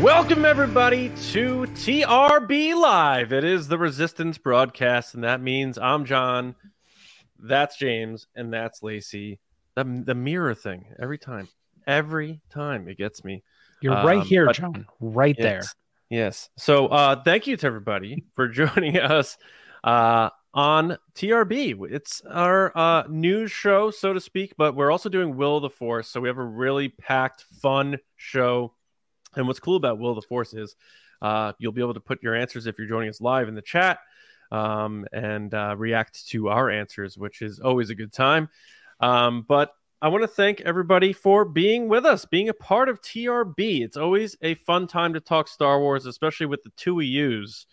Welcome, everybody, to TRB Live. It is the Resistance broadcast, and that means I'm John, that's James, and that's Lacey. The, the mirror thing every time, every time it gets me. You're right Um, here, John. Right there. Yes. Yes. So uh thank you to everybody for joining us uh on TRB. It's our uh news show, so to speak, but we're also doing Will of the Force. So we have a really packed, fun show. And what's cool about Will of the Force is uh you'll be able to put your answers if you're joining us live in the chat um and uh react to our answers, which is always a good time. Um, but I want to thank everybody for being with us, being a part of TRB. It's always a fun time to talk Star Wars, especially with the two yous,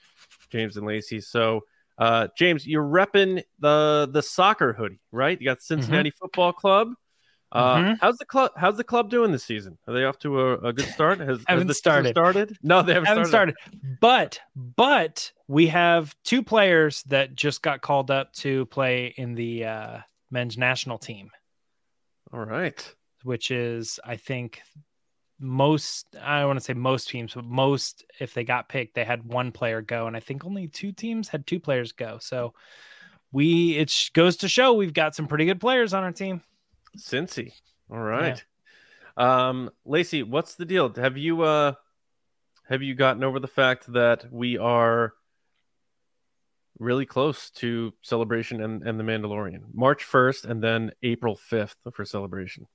James and Lacey. So, uh, James, you're repping the the soccer hoodie, right? You got Cincinnati Football Club. Uh, Mhm. How's the club? How's the club doing this season? Are they off to a, a good start? Has, has Haven't the started. started? No, they haven't, haven't started. But but we have two players that just got called up to play in the uh, men's national team, All right. which is I think most I don't want to say most teams, but most if they got picked, they had one player go, and I think only two teams had two players go. So we it goes to show we've got some pretty good players on our team. Cincy. All right. Um, Lacey, what's the deal? Have you uh have you gotten over the fact that we are really close to celebration and, and the Mandalorian? March 1st and then April 5th for celebration.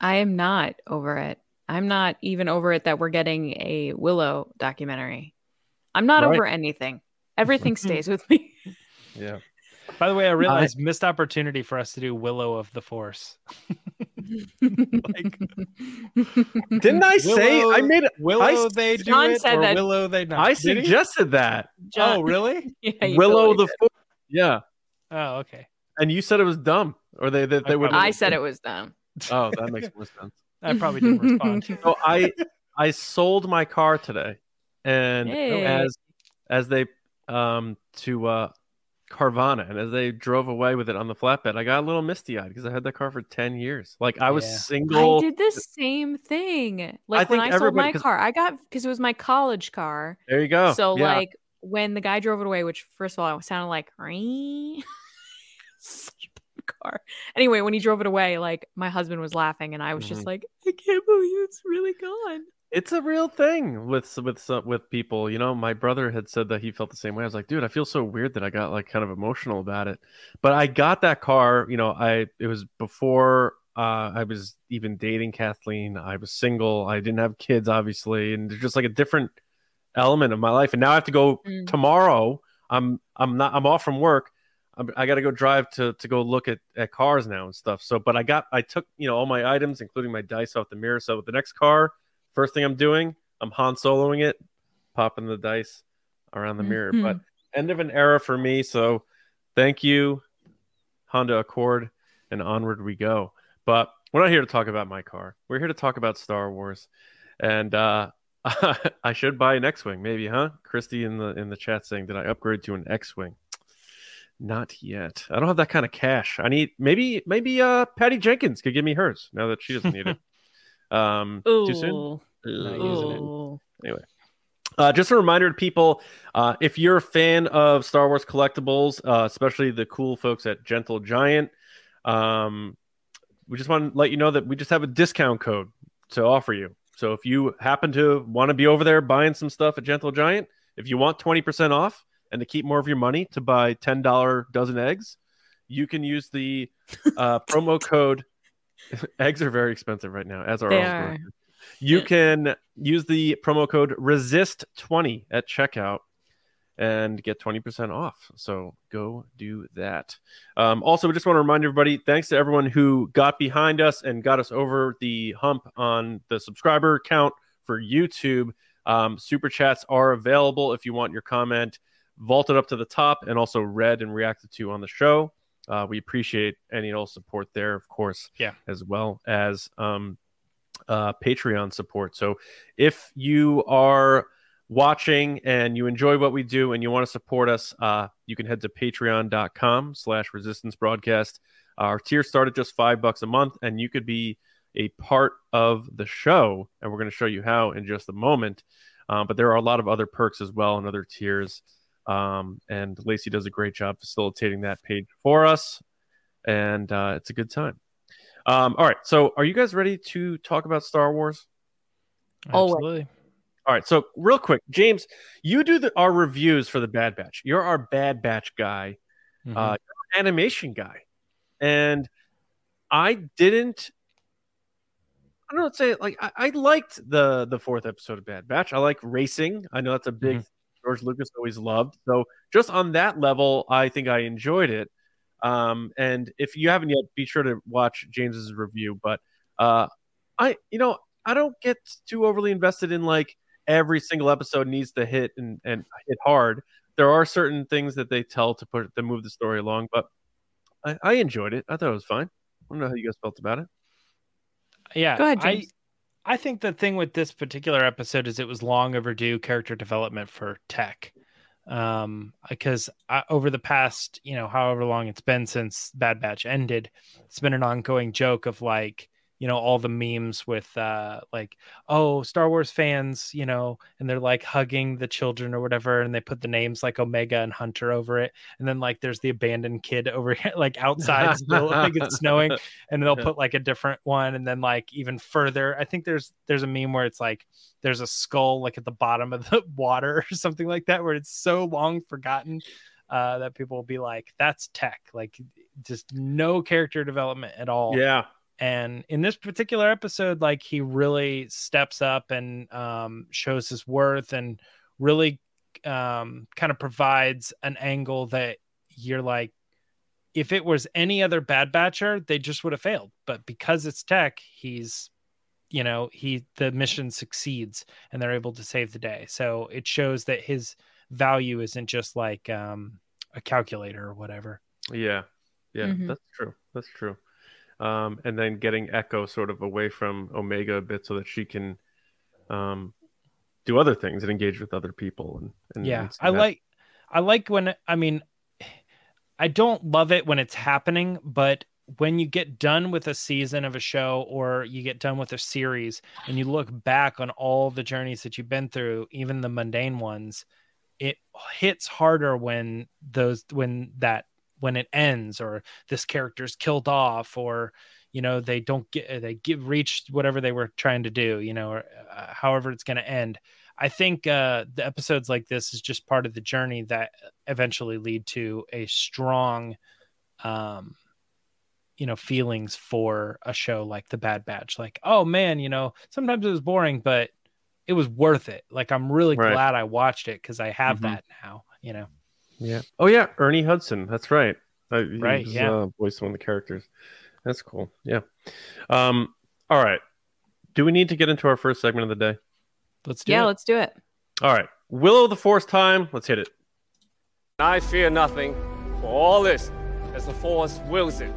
I am not over it. I'm not even over it that we're getting a Willow documentary. I'm not Right. over anything. Everything stays with me. Yeah. By the way, I realized missed opportunity for us to do Willow of the Force. like, Didn't I say I made it? Willow I- they do John it said or that- Willow they not. I suggested that. John- Oh, really? Yeah, Willow totally the Force. Yeah. Oh, okay. And you said it was dumb. Or they they, they would. I said it was dumb. Oh, that makes more sense. I probably didn't respond. So I I sold my car today, and Hey. as as they um to uh Carvana, and as they drove away with it on the flatbed, I got a little misty eyed because I had that car for ten years. Like I was Yeah. single. I did the same thing. Like when I sold my car, I got because it was my college car. There you go. so Yeah. like when the guy drove it away, which first of all it sounded like Such a bad car. Anyway, when he drove it away, like my husband was laughing, and I was Mhm. just like, I can't believe it's really gone. It's a real thing with with some- with people. You know, my brother had said that he felt the same way. I was like, dude, I feel so weird that I got like kind of emotional about it. But I got that car. You know, I it was before uh, I was even dating Kathleen. I was single. I didn't have kids, obviously, and there's just like a different element of my life. And now I have to go Mm. tomorrow. I'm I'm not I'm off from work. I'm, I got to go drive to to go look at, at cars now and stuff. So, but I got I took you know all my items, including my dice off the mirror. So the next car, first thing I'm doing, I'm Han Soloing it, popping the dice around the mirror. Mhm. But end of an era for me. So thank you, Honda Accord, and onward we go. But we're not here to talk about my car. We're here to talk about Star Wars, and uh, I should buy an X-wing, maybe, huh? Christy in the in the chat saying, "Did I upgrade to an X-wing?" Not yet. I don't have that kind of cash. I need maybe maybe uh Patty Jenkins could give me hers now that she doesn't need it. Um, too soon. Ooh. Not using it. Ooh. Uh, just a reminder to people uh, if you're a fan of Star Wars collectibles, uh, especially the cool folks at Gentle Giant, um, we just want to let you know that we just have a discount code to offer you. So if you happen to want to be over there buying some stuff at Gentle Giant, if you want 20% off and to keep more of your money to buy $10 dozen eggs, you can use the uh, promo code. eggs are very expensive right now, as are They are. You can use the promo code resist20 at checkout and get 20% off. So go do that. Um, also, we just want to remind everybody thanks to everyone who got behind us and got us over the hump on the subscriber count for YouTube. Um, super chats are available if you want your comment vaulted up to the top and also read and reacted to on the show. Uh, we appreciate any and all support there, of course, Yeah. as well as um, uh, Patreon support. So if you are watching and you enjoy what we do and you want to support us, uh, you can head to patreon.com slash resistance broadcast. Our tier start at just five bucks a month, and you could be a part of the show, and we're going to show you how in just a moment. Um, but there are a lot of other perks as well and other tiers. Um, and Lacey does a great job facilitating that page for us, and uh, it's a good time. Um, all right, so are you guys ready to talk about Star Wars? Absolutely. All right, so real quick, James, you do the, our reviews for the Bad Batch. You're our Bad Batch guy, Mhm. uh, you're our animation guy, and I didn't. I don't know. Say like I, I liked the the fourth episode of Bad Batch. I like racing. I know that's a big George Lucas always loved. So just on that level, I think I enjoyed it. Um, and if you haven't yet, be sure to watch James's review. But uh, I, you know, I don't get too overly invested in like every single episode needs to hit and, and hit hard. There are certain things that they tell to put to move the story along, but I, I enjoyed it. I thought it was fine. I don't know how you guys felt about it. Yeah. Go ahead, I, James. I think the thing with this particular episode is it was long overdue character development for Tech. Um, because I, over the past, you know, however long it's been since Bad Batch ended, it's been an ongoing joke of like, you know, all the memes with uh like, oh, Star Wars fans, you know, and they're like hugging the children or whatever, and they put the names like Omega and Hunter over it, and then like there's the abandoned kid over here, like outside still, like it's snowing, and they'll put like a different one and then like even further i think there's there's a meme where it's like there's a skull like at the bottom of the water or something like that where it's so long forgotten uh that people will be like that's tech like just no character development at all. Yeah, and in this particular episode like he really steps up and um shows his worth and really um kind of provides an angle that you're like if it was any other bad batcher they just would have failed but because it's tech he's you know he the mission succeeds and they're able to save the day so it shows that his value isn't just like um a calculator or whatever Yeah, yeah, Mhm. that's true. That's true. Um, and then getting Echo sort of away from Omega a bit so that she can um, do other things and engage with other people. And, and yeah and i that. like i like when i mean i don't love it when it's happening but when you get done with a season of a show or you get done with a series and you look back on all the journeys that you've been through even the mundane ones it hits harder when those when that when it ends or this character's killed off or you know they don't get they get reached whatever they were trying to do you know or uh, however it's going to end I think uh, the episodes like this is just part of the journey that eventually lead to a strong, um, you know, feelings for a show like The Bad Batch. Like, oh man, you know, sometimes it was boring, but it was worth it. Like, I'm really Right. glad I watched it because I have Mhm. that now. You know, Yeah. Oh yeah, Ernie Hudson. That's right. Uh, he Right, was, yeah. Uh, voiced one of the characters. That's cool. Yeah. Um. All right. Do we need to get into our first segment of the day? let's do Yeah, it. let's do it. All right. Willow of the Force time. Let's hit it. I fear nothing, for all this as the Force wills it.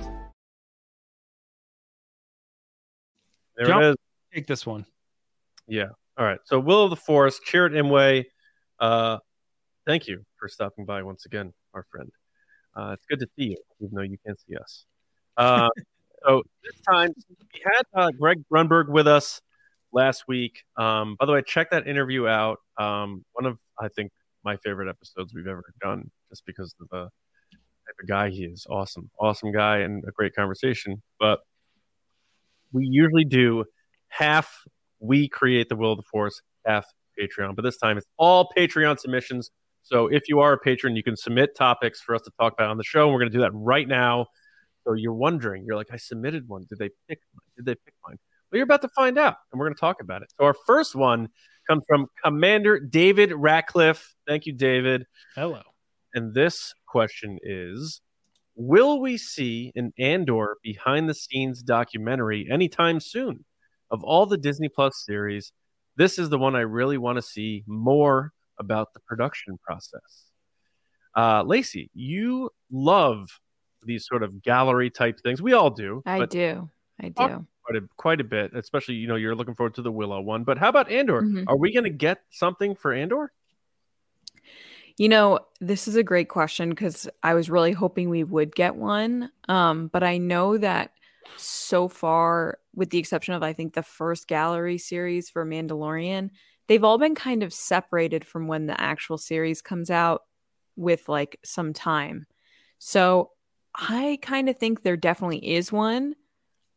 There Jump. it is. Take this one. Yeah. All right. So Will of the Forest, Chirrut Imwe, uh, thank you for stopping by once again, our friend. Uh, it's good to see you, even though you can't see us. Uh, so this time we had uh, Greg Grunberg with us last week. Um, by the way, check that interview out. Um, one of I think my favorite episodes we've ever done, just because of the type of guy he is. Awesome, awesome guy, and a great conversation. But we usually do half we create the will of the force half patreon but this time it's all patreon submissions so if you are a patron you can submit topics for us to talk about on the show and we're going to do that right now. So you're wondering you're like i submitted one. Did they pick mine? Did they pick mine? Well you're about to find out and we're going to talk about it. So our first one comes from commander david ratcliffe. Thank you david. Hello. and this question is Will we see an Andor behind the scenes documentary anytime soon? Of all the Disney Plus series, this is the one I really want to see more about the production process. Uh, Lacey, you love these sort of gallery type things. We all do. I do. I do. Quite a, quite a bit, especially, you know, you're looking forward to the Willow one. But how about Andor? Mhm. Are we going to get something for Andor? You know, this is a great question because I was really hoping we would get one. Um, but I know that so far, with the exception of I think the first gallery series for Mandalorian, they've all been kind of separated from when the actual series comes out with like some time. So I kind of think there definitely is one.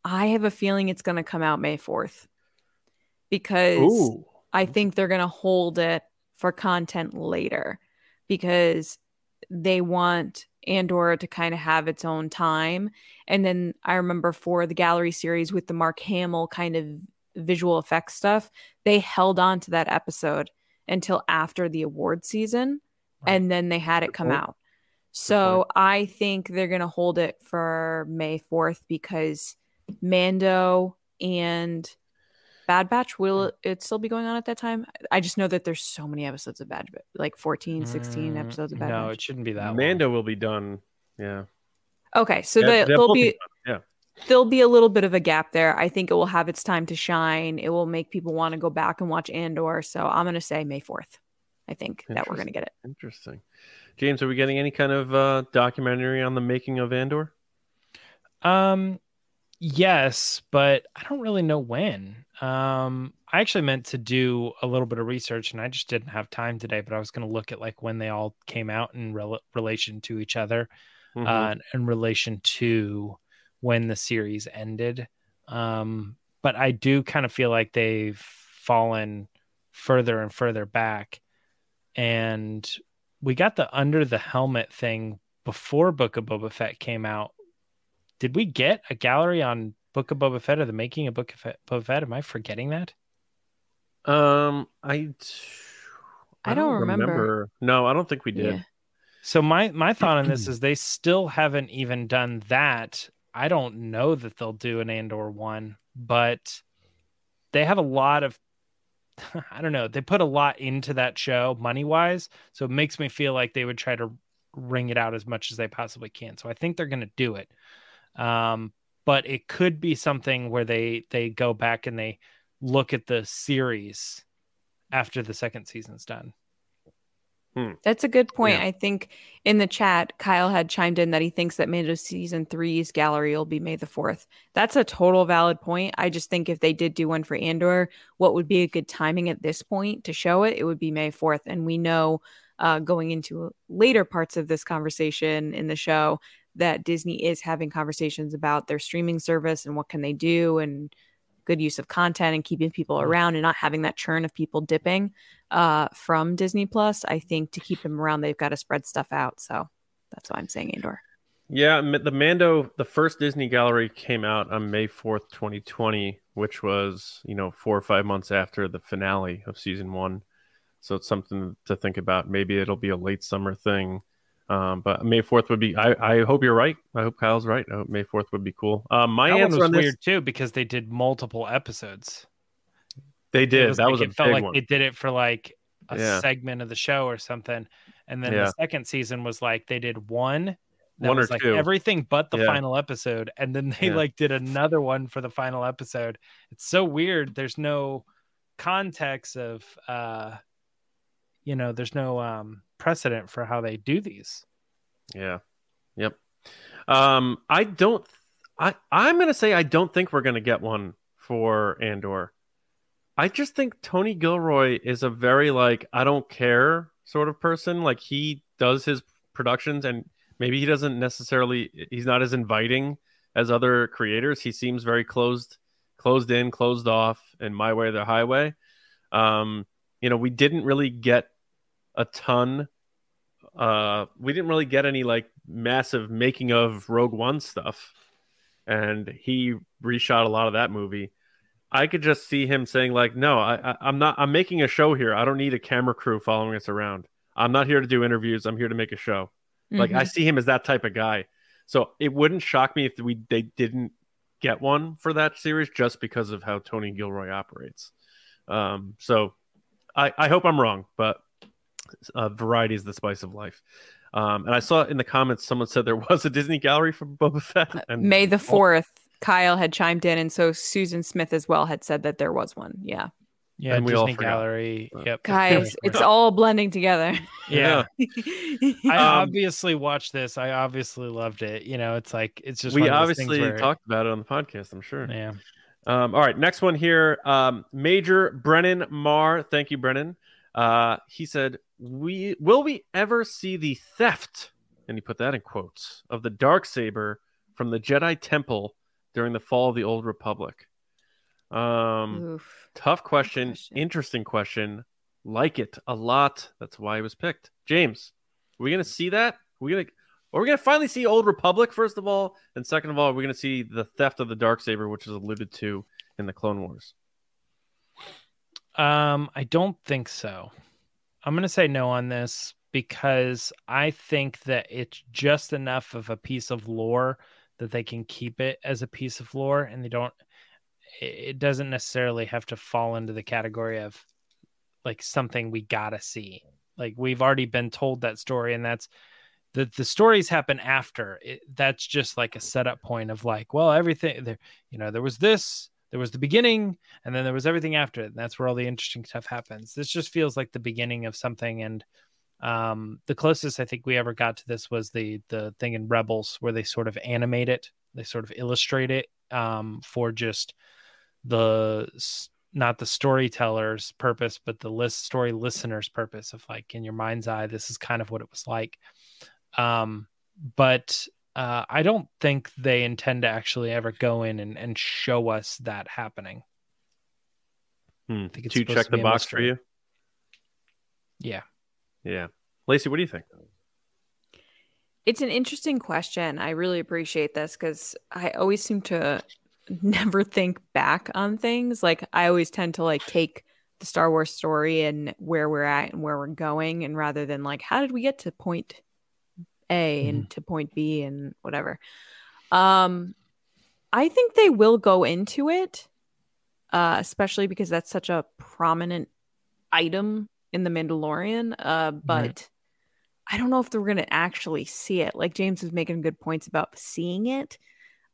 I have a feeling it's going to come out May 4th because Ooh. I think they're going to hold it for content later because they want Andor to kind of have its own time. And then I remember for the gallery series with the Mark Hamill kind of visual effects stuff, they held on to that episode until after the award season Right. and then they had it come point. out. So I think they're going to hold it for May 4th because Mando and Bad Batch will it still be going on at that time? I just know that there's so many episodes of Bad Batch, like 14, 16 Mm, episodes of Bad No, Batch. No, it shouldn't be that. long. Mando will be done. Yeah. Okay, so Yeah, the, they'll there'll both be done. Yeah. There'll be a little bit of a gap there. I think it will have its time to shine. It will make people want to go back and watch Andor. So I'm gonna say May 4th. I think that we're gonna get it. Interesting. James, are we getting any kind of uh, documentary on the making of Andor? Um, yes, but I don't really know when. Um, I actually meant to do a little bit of research, and I just didn't have time today. But I was going to look at like when they all came out in rel- relation to each other, Mhm. uh, in relation to when the series ended. Um, but I do kind of feel like they've fallen further and further back. And we got the under the helmet thing before Book of Boba Fett came out. Did we get a gallery on Book of Boba Fett or the making of Book of Fe- Boba Fett? Am I forgetting that? um, I I don't remember. No, I don't think we did. Yeah. So my my thought on this is they still haven't even done that. I don't know that they'll do an Andor one, but they have a lot of I don't know, they put a lot into that show money wise. So it makes me feel like they would try to wring it out as much as they possibly can. So I think they're gonna do it. Um, but it could be something where they they go back and they look at the series after the second season's done. That's a good point. Yeah. I think in the chat, Kyle had chimed in that he thinks that Mando season three's gallery will be May the 4th. That's a total valid point. I just think if they did do one for Andor, what would be a good timing at this point to show it? It would be May 4th. And we know uh, going into later parts of this conversation in the show that Disney is having conversations about their streaming service and what can they do and good use of content and keeping people around and not having that churn of people dipping uh, from Disney Plus. I think to keep them around, they've got to spread stuff out. So that's why I'm saying Andor. Yeah, the Mando, the first Disney Gallery came out on May 4th, 2020, which was, you know, four or five months after the finale of season one. So it's something to think about. Maybe it'll be a late summer thing. Um, but May 4th would be, I, I hope you're right. I hope Kyle's right. I hope May 4th would be cool. Um, my that answer was on this, weird too because they did multiple episodes. they It did. was that like- was a it felt like one. they did it for like a Yeah. segment of the show or something. And then Yeah. the second season was like they did one One or like two. everything but the Yeah. final episode. And then they like did another one for the final episode. It's so weird. There's no context of uh you know, there's no um precedent for how they do these. Yeah. Yep. Um, I don't. I I'm gonna say I don't think we're gonna get one for Andor. I just think Tony Gilroy is a very like I don't care sort of person. Like he does his productions, and maybe he doesn't necessarily. He's not as inviting as other creators. He seems very closed, closed in, closed off, and my way or the highway. Um, you know, we didn't really get a ton. Uh we didn't really get any like massive making of rogue one stuff and he reshot a lot of that movie. I could just see him saying like no I, I i'm not i'm making a show here. I don't need a camera crew following us around. I'm not here to do interviews. I'm here to make a show. Like i Mhm. see him as that type of guy. So it wouldn't shock me if we they didn't get one for that series just because of how tony gilroy operates. Um so i i hope i'm wrong but uh, variety is the spice of life. Um, and I saw in the comments someone said there was a Disney gallery for Boba Fett. And May the 4th, Kyle had chimed in. And so Susan Smith as well had said that there was one. Yeah. Yeah, And Disney forgot. Gallery. Uh, Yep. Guys, it's all blending together. yeah. I Um, obviously watched this. I obviously loved it. You know, it's like it's just we one of obviously where- talked about it on the podcast. I'm sure. Yeah. Um, all right, next one here. Um, Major Brennan Marr. Thank you, Brennan. Uh, he said, "We will we ever see the theft?" And he put that in quotes of the dark saber from the Jedi Temple during the fall of the Old Republic. Um, Oof. tough question, question. interesting question. Like it a lot. That's why it was picked. James, are we gonna see that? Are we gonna are we gonna finally see Old Republic first of all, and second of all, are we gonna see the theft of the dark saber, which is alluded to in the Clone Wars? Um, I don't think so. I'm going to say no on this because I think that it's just enough of a piece of lore that they can keep it as a piece of lore and they don't it doesn't necessarily have to fall into the category of like something we got to see. Like we've already been told that story and that's the the stories happen after. It, that's just like a setup point of like, well, everything there you know, there was this there was the beginning and then there was everything after it and that's where all the interesting stuff happens. This just feels like the beginning of something and um the closest i think we ever got to this was the the thing in rebels where they sort of animate it they sort of illustrate it um for just the not the storyteller's purpose but the list story listener's purpose of like in your mind's eye this is kind of what it was like. Um but uh, I don't think they intend to actually ever go in and, and show us that happening. Hmm. think it's to check to the be a box for you. Yeah. Yeah, Lacey, what do you think? It's an interesting question. I really appreciate this because I always seem to never think back on things. Like I always tend to like take the Star Wars story and where we're at and where we're going, and rather than like how did we get to point A and to point B and whatever. Um, I think they will go into it, uh, especially because that's such a prominent item in the Mandalorian. Uh, but I don't know if they're going to actually see it. Like James was making good points about seeing it.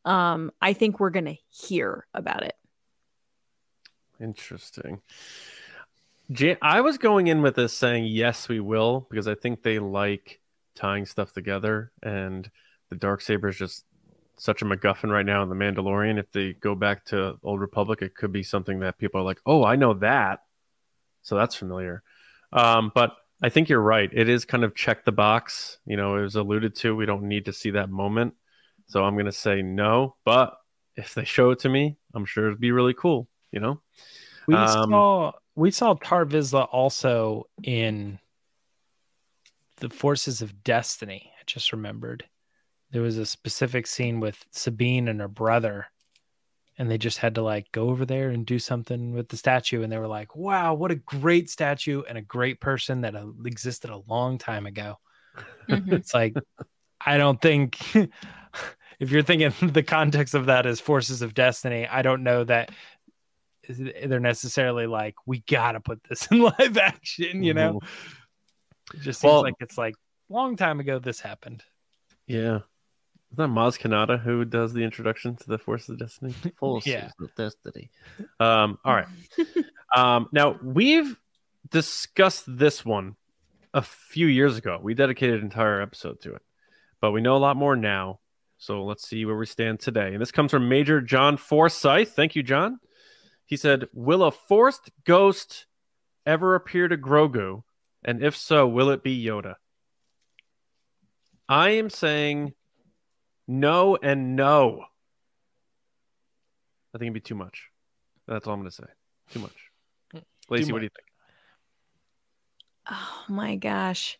Um, I think we're going to hear about it. Interesting. I was going in with this saying yes, we will because I think they like tying stuff together, and the dark saber is just such a MacGuffin right now in the Mandalorian. If they go back to Old Republic, it could be something that people are like, "Oh, I know that," so that's familiar. Um, but I think you're right. It is kind of check the box. You know, it was alluded to. We don't need to see that moment, so I'm going to say no. But if they show it to me, I'm sure it'd be really cool. You know. We Um, saw we saw Tarre Vizsla also in the Forces of Destiny. I just remembered there was a specific scene with Sabine and her brother, and they just had to like go over there and do something with the statue, and they were like, "Wow, what a great statue and a great person that uh, existed a long time ago." Mhm. It's like I don't think if you're thinking the context of that is Forces of Destiny, I don't know that they're necessarily like we gotta put this in live action you know it just seems Well- like it's like long time ago this happened Yeah. Is that Maz Kanata who does the introduction to the Force of Destiny? Forces Yeah. of Destiny. Um, all right. um, now we've discussed this one a few years ago. We dedicated an entire episode to it, but we know a lot more now. So let's see where we stand today. And this comes from Major John Forsyth. Thank you, John. He said, "Will a forced ghost ever appear to Grogu? And if so, will it be Yoda?" I am saying no and no. I think it'd be too much. That's all I'm going to say. Too much. Lacey, what do you think? Oh my gosh.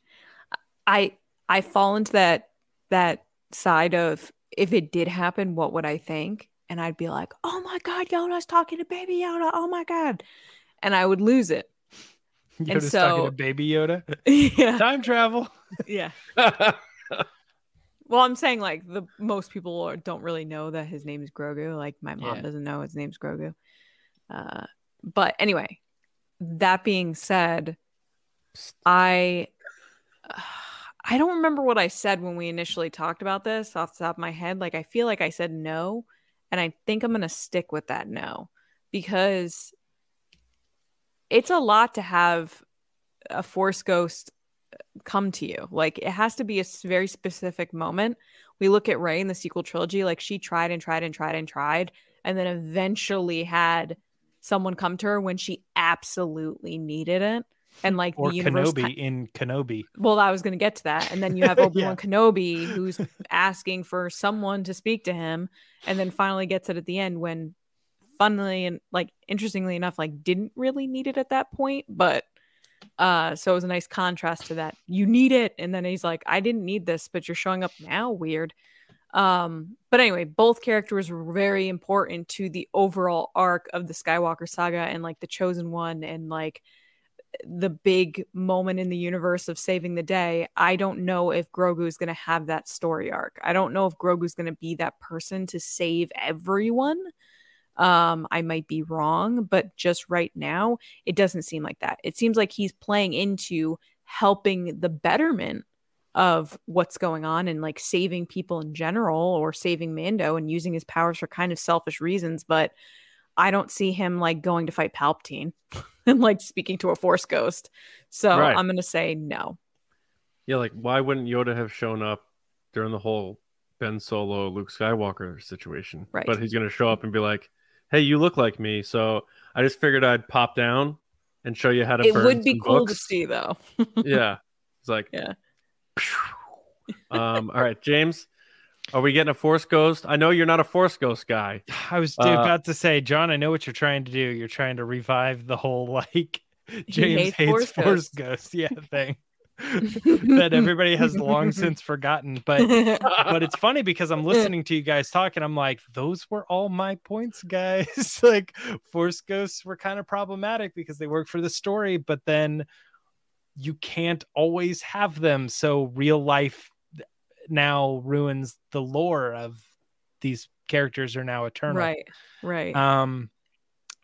I I fall into that that side of if it did happen, what would I think? And I'd be like, "Oh my god, Yoda's talking to baby Yoda. Oh my god." And I would lose it. Yoda's so- talking to baby Yoda yeah. time travel Yeah. Well, I'm saying like the most people don't really know that his name is Grogu. Like my mom Yeah. doesn't know his name's Grogu. Uh, but anyway, that being said, I I don't remember what I said when we initially talked about this off the top of my head. Like I feel like I said no, and I think I'm gonna stick with that no because it's a lot to have a force ghost come to you. Like it has to be a very specific moment. We look at Rey in the sequel trilogy, like she tried and tried and tried and tried, and then eventually had someone come to her when she absolutely needed it. And like or the universe Kenobi in Kenobi. well, I was going to get to that. And then you have Obi-Wan Kenobi who's asking for someone to speak to him and then finally gets it at the end when funnily and like interestingly enough like didn't really need it at that point, but uh so it was a nice contrast to that. You need it and then he's like I didn't need this, but you're showing up now, weird. Um but anyway, both characters were very important to the overall arc of the Skywalker saga and like the chosen one and like the big moment in the universe of saving the day, I don't know if Grogu is going to have that story arc. I don't know if Grogu is going to be that person to save everyone. Um, I might be wrong, but just right now, it doesn't seem like that. It seems like he's playing into helping the betterment of what's going on and like saving people in general or saving Mando and using his powers for kind of selfish reasons. But I don't see him like going to fight Palpatine and like speaking to a Force ghost. So Right. I'm gonna say no. Yeah, like why wouldn't Yoda have shown up during the whole Ben Solo Luke Skywalker situation? Right. But he's gonna show up and be like, "Hey, you look like me," so I just figured I'd pop down and show you how to. It burn would be some cool to see though. yeah, it's like Yeah. um. All right, James, are we getting a Force Ghost? I know you're not a Force Ghost guy. I was Uh, about to say, John, I know what you're trying to do. You're trying to revive the whole like James hates hates, Force Force, ghosts. Ghosts, yeah, thing that everybody has long since forgotten. But but it's funny because I'm listening to you guys talk and I'm like, those were all my points, guys. like Force Ghosts were kind of problematic because they work for the story, but then you can't always have them. So real life now ruins the lore of these characters are now eternal. right, right. Um,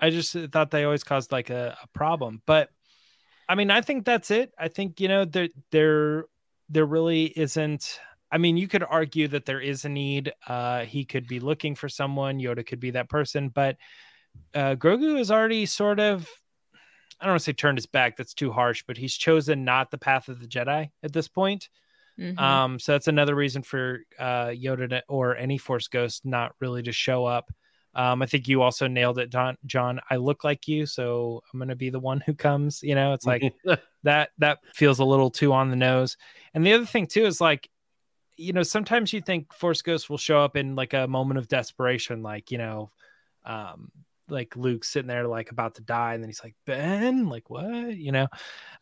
I just thought they always caused like a, a problem, but I mean, I think that's it. I think you know there there there really isn't. I mean, you could argue that there is a need. Uh, he could be looking for someone. Yoda could be that person, but uh, Grogu is already sort of. I don't want to say turned his back. That's too harsh, but he's chosen not the path of the Jedi at this point. Mhm. Um, so that's another reason for uh, Yoda to, or any Force Ghost not really to show up. Um, I think you also nailed it, Don, John. I look like you, so I'm gonna be the one who comes. You know, it's like that. That feels a little too on the nose. And the other thing too is like, you know, sometimes you think Force Ghosts will show up in like a moment of desperation, like you know, um, like Luke sitting there like about to die, and then he's like, Ben, like what, you know,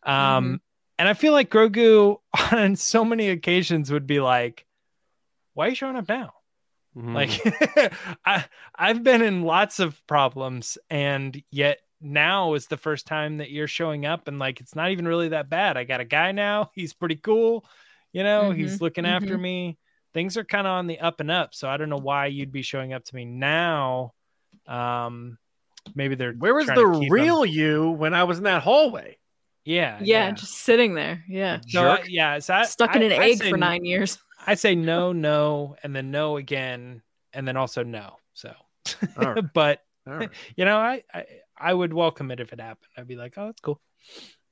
um, and I feel like Grogu on so many occasions would be like, "Why are you showing up now?" Mhm. Like, I I've been in lots of problems, and yet now is the first time that you're showing up, and like it's not even really that bad. I got a guy now; he's pretty cool. You know, he's Mhm, looking after me. Things are kind of on the up and up. So I don't know why you'd be showing up to me now. Um, maybe they're where was the keep him- real you when I was in that hallway? Yeah, yeah, just sitting there. Yeah, So, I- yeah. So I, stuck in an I egg say for nine years. I say no, no, and then no again, and then also no. So, right. but right. you know, I, I I would welcome it if it happened. I'd be like, oh, that's cool.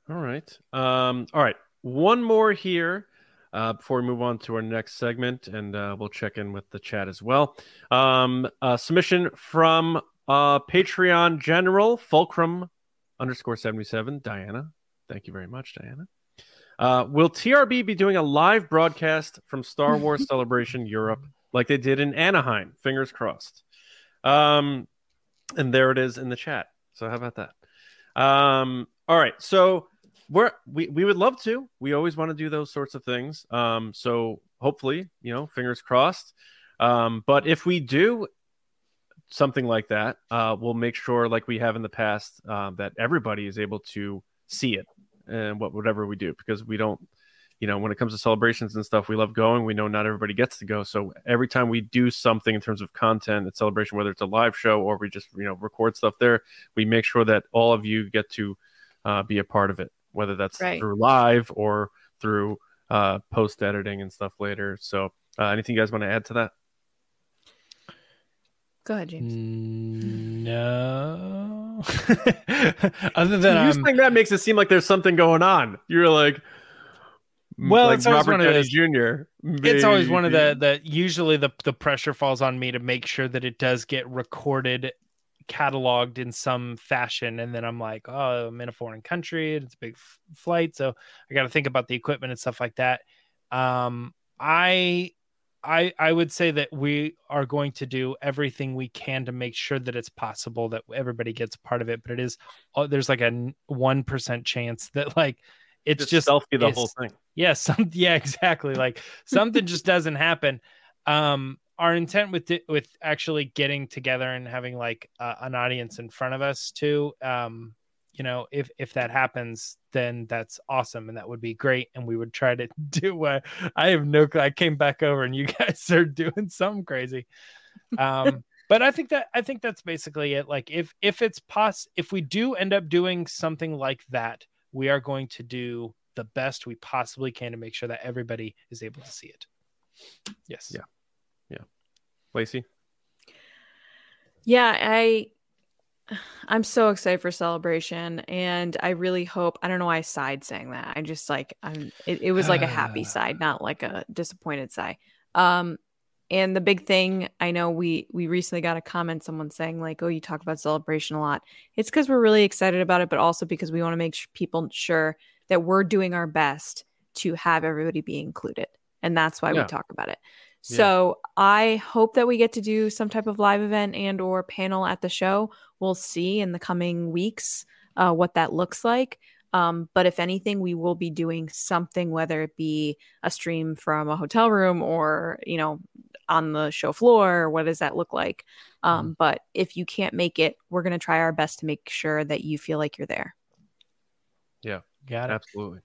All right. Um, all right. One more here uh, before we move on to our next segment, and uh, we'll check in with the chat as well. Um, a submission from uh, Patreon General Fulcrum underscore 77, Diana. Thank you very much, Diana. Uh, will TRB be doing a live broadcast from Star Wars Celebration Europe like they did in Anaheim? Fingers crossed. Um, and there it is in the chat. So how about that? Um, all right. So we're we, we would love to. We always want to do those sorts of things. Um, so hopefully, you know, fingers crossed. Um, but if we do something like that, uh, we'll make sure, like we have in the past, uh, that everybody is able to see it and what whatever we do because we don't you know when it comes to celebrations and stuff we love going we know not everybody gets to go so every time we do something in terms of content at celebration whether it's a live show or we just you know record stuff there we make sure that all of you get to uh, be a part of it whether that's Right. through live or through uh, post editing and stuff later so uh, anything you guys want to add to that Go ahead, James. No. Other than you um, saying that makes it seem like there's something going on. You're like, Well, like it's always Robert one of those- Jr. it's always one of the maybe. the usually the the pressure falls on me to make sure that it does get recorded cataloged in some fashion and then i'm like oh i'm in a foreign country and it's a big f- flight so i got to think about the equipment and stuff like that um i i i would say that we are going to do everything we can to make sure that it's possible that everybody gets part of it but it is oh, there's like a 1% chance that like it's just, selfie the whole thing. yeah some yeah exactly like something just doesn't happen um our intent with it- with actually getting together and having like uh, an audience in front of us too um you know if if that happens then that's awesome and that would be great and we would try to do what i have no clue i came back over and you guys are doing something crazy um but i think that i think that's basically it like if if it's pos if we do end up doing something like that we are going to do the best we possibly can to make sure that everybody is able to see it yes Yeah. Yeah. Lacey, Yeah, I I'm so excited for celebration and I really hope I don't know why I sighed saying that. I just like I'm it, it was like a happy side, not like a disappointed sigh. Um and the big thing, I know we we recently got a comment someone saying like, "Oh, you talk about celebration a lot." It's cuz we're really excited about it, but also because we want to make sh- people sure that we're doing our best to have everybody be included. And that's why Yeah. we talk about it. Yeah. So I hope that we get to do some type of live event and or panel at the show. We'll see in the coming weeks uh, what that looks like. Um, but if anything, we will be doing something, whether it be a stream from a hotel room or you know on the show floor. What does that look like? Um, But if you can't make it, we're going to try our best to make sure that you feel like you're there. Yeah, got it absolutely.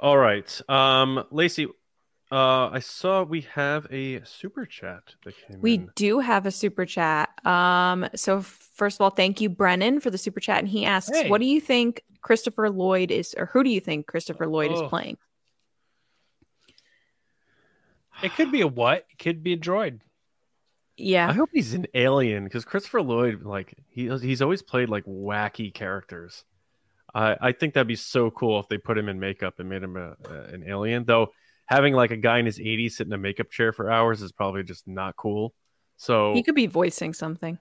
All right, um, Lacey, uh, I saw we have a super chat that came We in. do have a super chat. Um, so first of all, thank you, Brennan, for the super chat. And he asks, Hey. "What do you think Christopher Lloyd is, or who do you think Christopher Lloyd is Oh. playing?" it could be a what it could be a droid Yeah, I hope he's an alien because Christopher Lloyd, like he he's always played like wacky characters. I I think that'd be so cool if they put him in makeup and made him a, a- an alien. Though having like a guy in his 80s sit in a makeup chair for hours is probably just not cool. So he could be voicing something.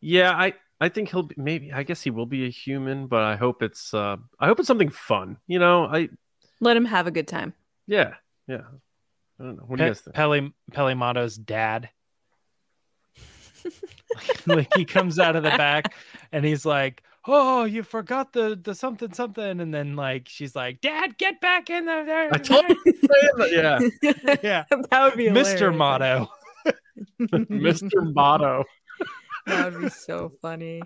yeah, I I think he'll be, maybe I guess he will be a human, but I hope it's uh I hope it's something fun. You know, I Let him have a good time. yeah yeah. I don't know. What do you Pe- guys think? Peli Pelimato's dad. like he comes out of the back and he's like, "Oh, you forgot the the something something," and then like she's like, "Dad, get back in there!" there I told you, yeah, yeah, that would be Mister. Motto. Mr. Motto. That would be so funny.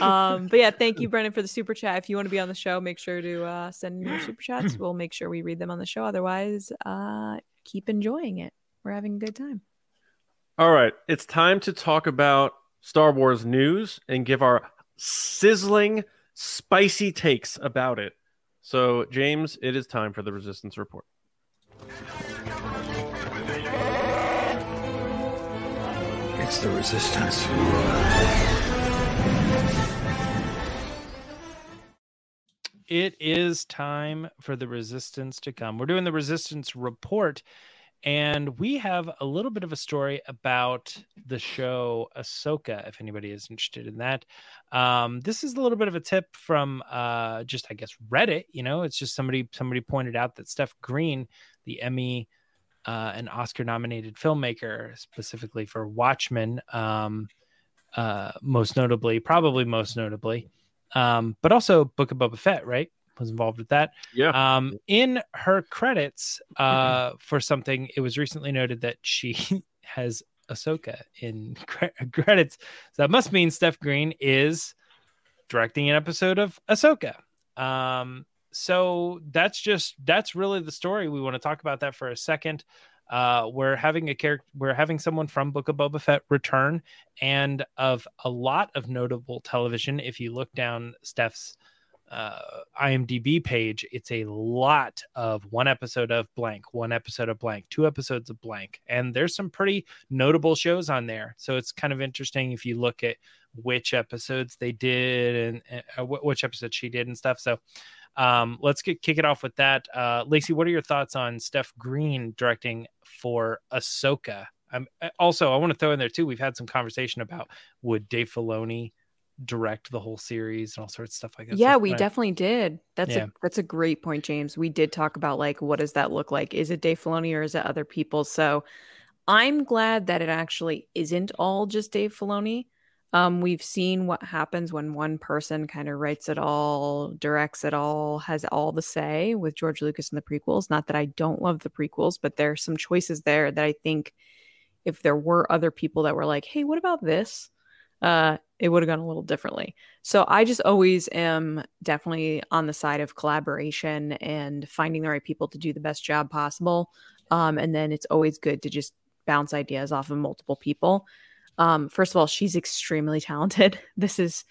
Um, but yeah, thank you, Brennan, for the super chat. If you want to be on the show, make sure to uh, send your super chats. We'll make sure we read them on the show. Otherwise, uh, keep enjoying it. We're having a good time. All right, it's time to talk about Star Wars news and give our sizzling, spicy takes about it. So, James, it is time for the Resistance Report. It's the resistance. It is time for the resistance to come. We're doing the resistance report, and we have a little bit of a story about the show Ahsoka. If anybody is interested in that, um, this is a little bit of a tip from uh, just I guess Reddit. You know, it's just somebody somebody pointed out that Steph Green, the Emmy uh, Oscar nominated filmmaker, specifically for Watchmen, um, uh, most notably, probably most notably, um, but also Book of Boba Fett, right? Was involved with that. Yeah. Um, in her credits uh, for something, it was recently noted that she has Ahsoka in cre- credits. So that must mean Steph Green is directing an episode of Ahsoka. Um, so that's just that's really the story. We want to talk about that for a second. Uh, we're having a character, we're having someone from Book of Boba Fett return, and of a lot of notable television. If you look down Steph's uh, IMDb page, it's a lot of one episode of blank, one episode of blank, two episodes of blank. And there's some pretty notable shows on there. So it's kind of interesting if you look at which episodes they did and, and uh, which episode she did and stuff. So um, let's get kick it off with that. Uh, Lacey, what are your thoughts on Steph Green directing for Ahsoka? Um, also, I want to throw in there too. We've had some conversation about would Dave Filoni direct the whole series and all sorts of stuff like that. Yeah, so we definitely did. That's Yeah. a that's a great point, James. We did talk about like what does that look like? Is it Dave Filoni or is it other people? So I'm glad that it actually isn't all just Dave Filoni. Um, we've seen what happens when one person kind of writes it all, directs it all, has all the say with George Lucas and the prequels. Not that I don't love the prequels, but there are some choices there that I think if there were other people that were like, hey, what about this? Uh, it would have gone a little differently. So I just always am definitely on the side of collaboration and finding the right people to do the best job possible. Um, and then it's always good to just bounce ideas off of multiple people. Um, first of all, she's extremely talented. This is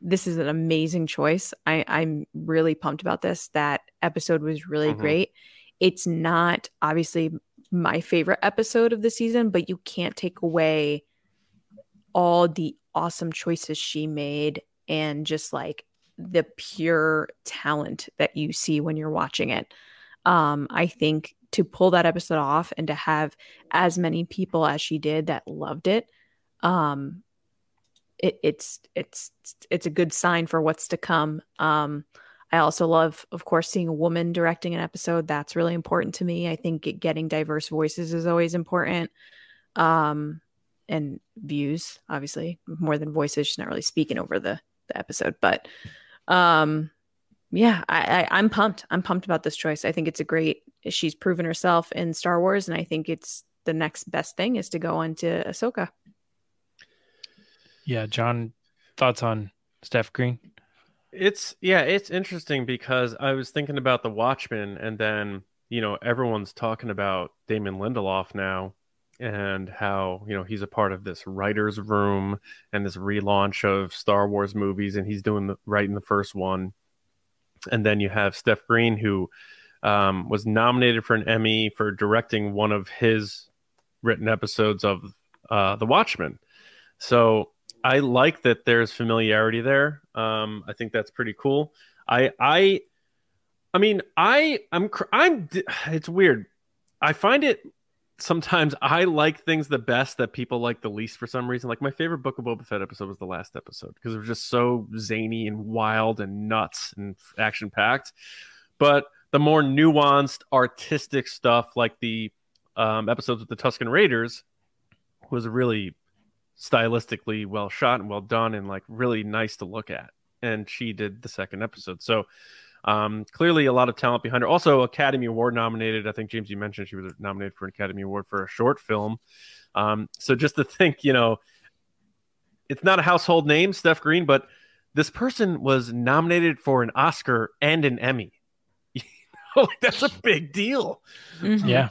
this is an amazing choice. I, I'm really pumped about this. That episode was really Mhm. great. It's not obviously my favorite episode of the season, but you can't take away all the awesome choices she made and just like the pure talent that you see when you're watching it. Um, I think to pull that episode off and to have as many people as she did that loved it, um, it, it's it's it's a good sign for what's to come. Um, I also love, of course, seeing a woman directing an episode. That's really important to me. I think getting diverse voices is always important. Um, and views, obviously, more than voices. She's not really speaking over the the episode, but um, yeah, I, I I'm pumped. I'm pumped about this choice. I think it's a great. She's proven herself in Star Wars, and I think it's the next best thing is to go on to Ahsoka. Yeah, John, thoughts on Steph Green? It's yeah, it's interesting because I was thinking about the Watchmen, and then you know everyone's talking about Damon Lindelof now, and how you know he's a part of this writers' room and this relaunch of Star Wars movies, and he's doing the writing the first one, and then you have Steph Green who um, was nominated for an Emmy for directing one of his written episodes of uh, The Watchmen. So I like that there's familiarity there. Um, I think that's pretty cool. I I I mean I I'm I'm it's weird. I find it sometimes I like things the best that people like the least for some reason. Like my favorite Book of Boba Fett episode was the last episode because it was just so zany and wild and nuts and action packed. But the more nuanced, artistic stuff, like the um, episodes with the Tusken Raiders, was really stylistically well shot and well done and like really nice to look at. And she did the second episode. So um, clearly a lot of talent behind her. Also Academy Award nominated. I think James, you mentioned she was nominated for an Academy Award for a short film. Um, so just to think, you know, it's not a household name, Steph Green, but this person was nominated for an Oscar and an Emmy. You know, that's a big deal. Mhm. Yeah.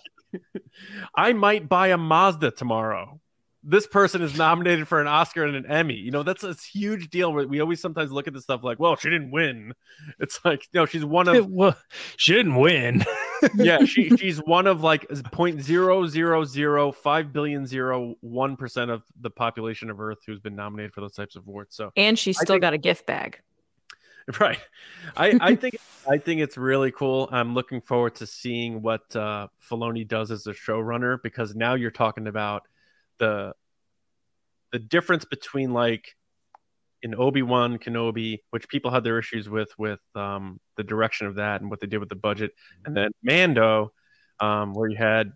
I might buy a Mazda tomorrow. This person is nominated for an Oscar and an Emmy. You know, that's a huge deal. We we always sometimes look at this stuff like, well, she didn't win. It's like, no, she's one of well, she didn't win. yeah, she she's one of like point zero zero zero five billion zero one percent of the population of Earth who's been nominated for those types of awards. So And she's still think- got a gift bag. right, I I think I think it's really cool. I'm looking forward to seeing what uh, Filoni does as a showrunner because now you're talking about the the difference between like in Obi Wan Kenobi, which people had their issues with with um, the direction of that and what they did with the budget, and then Mando, um, where you had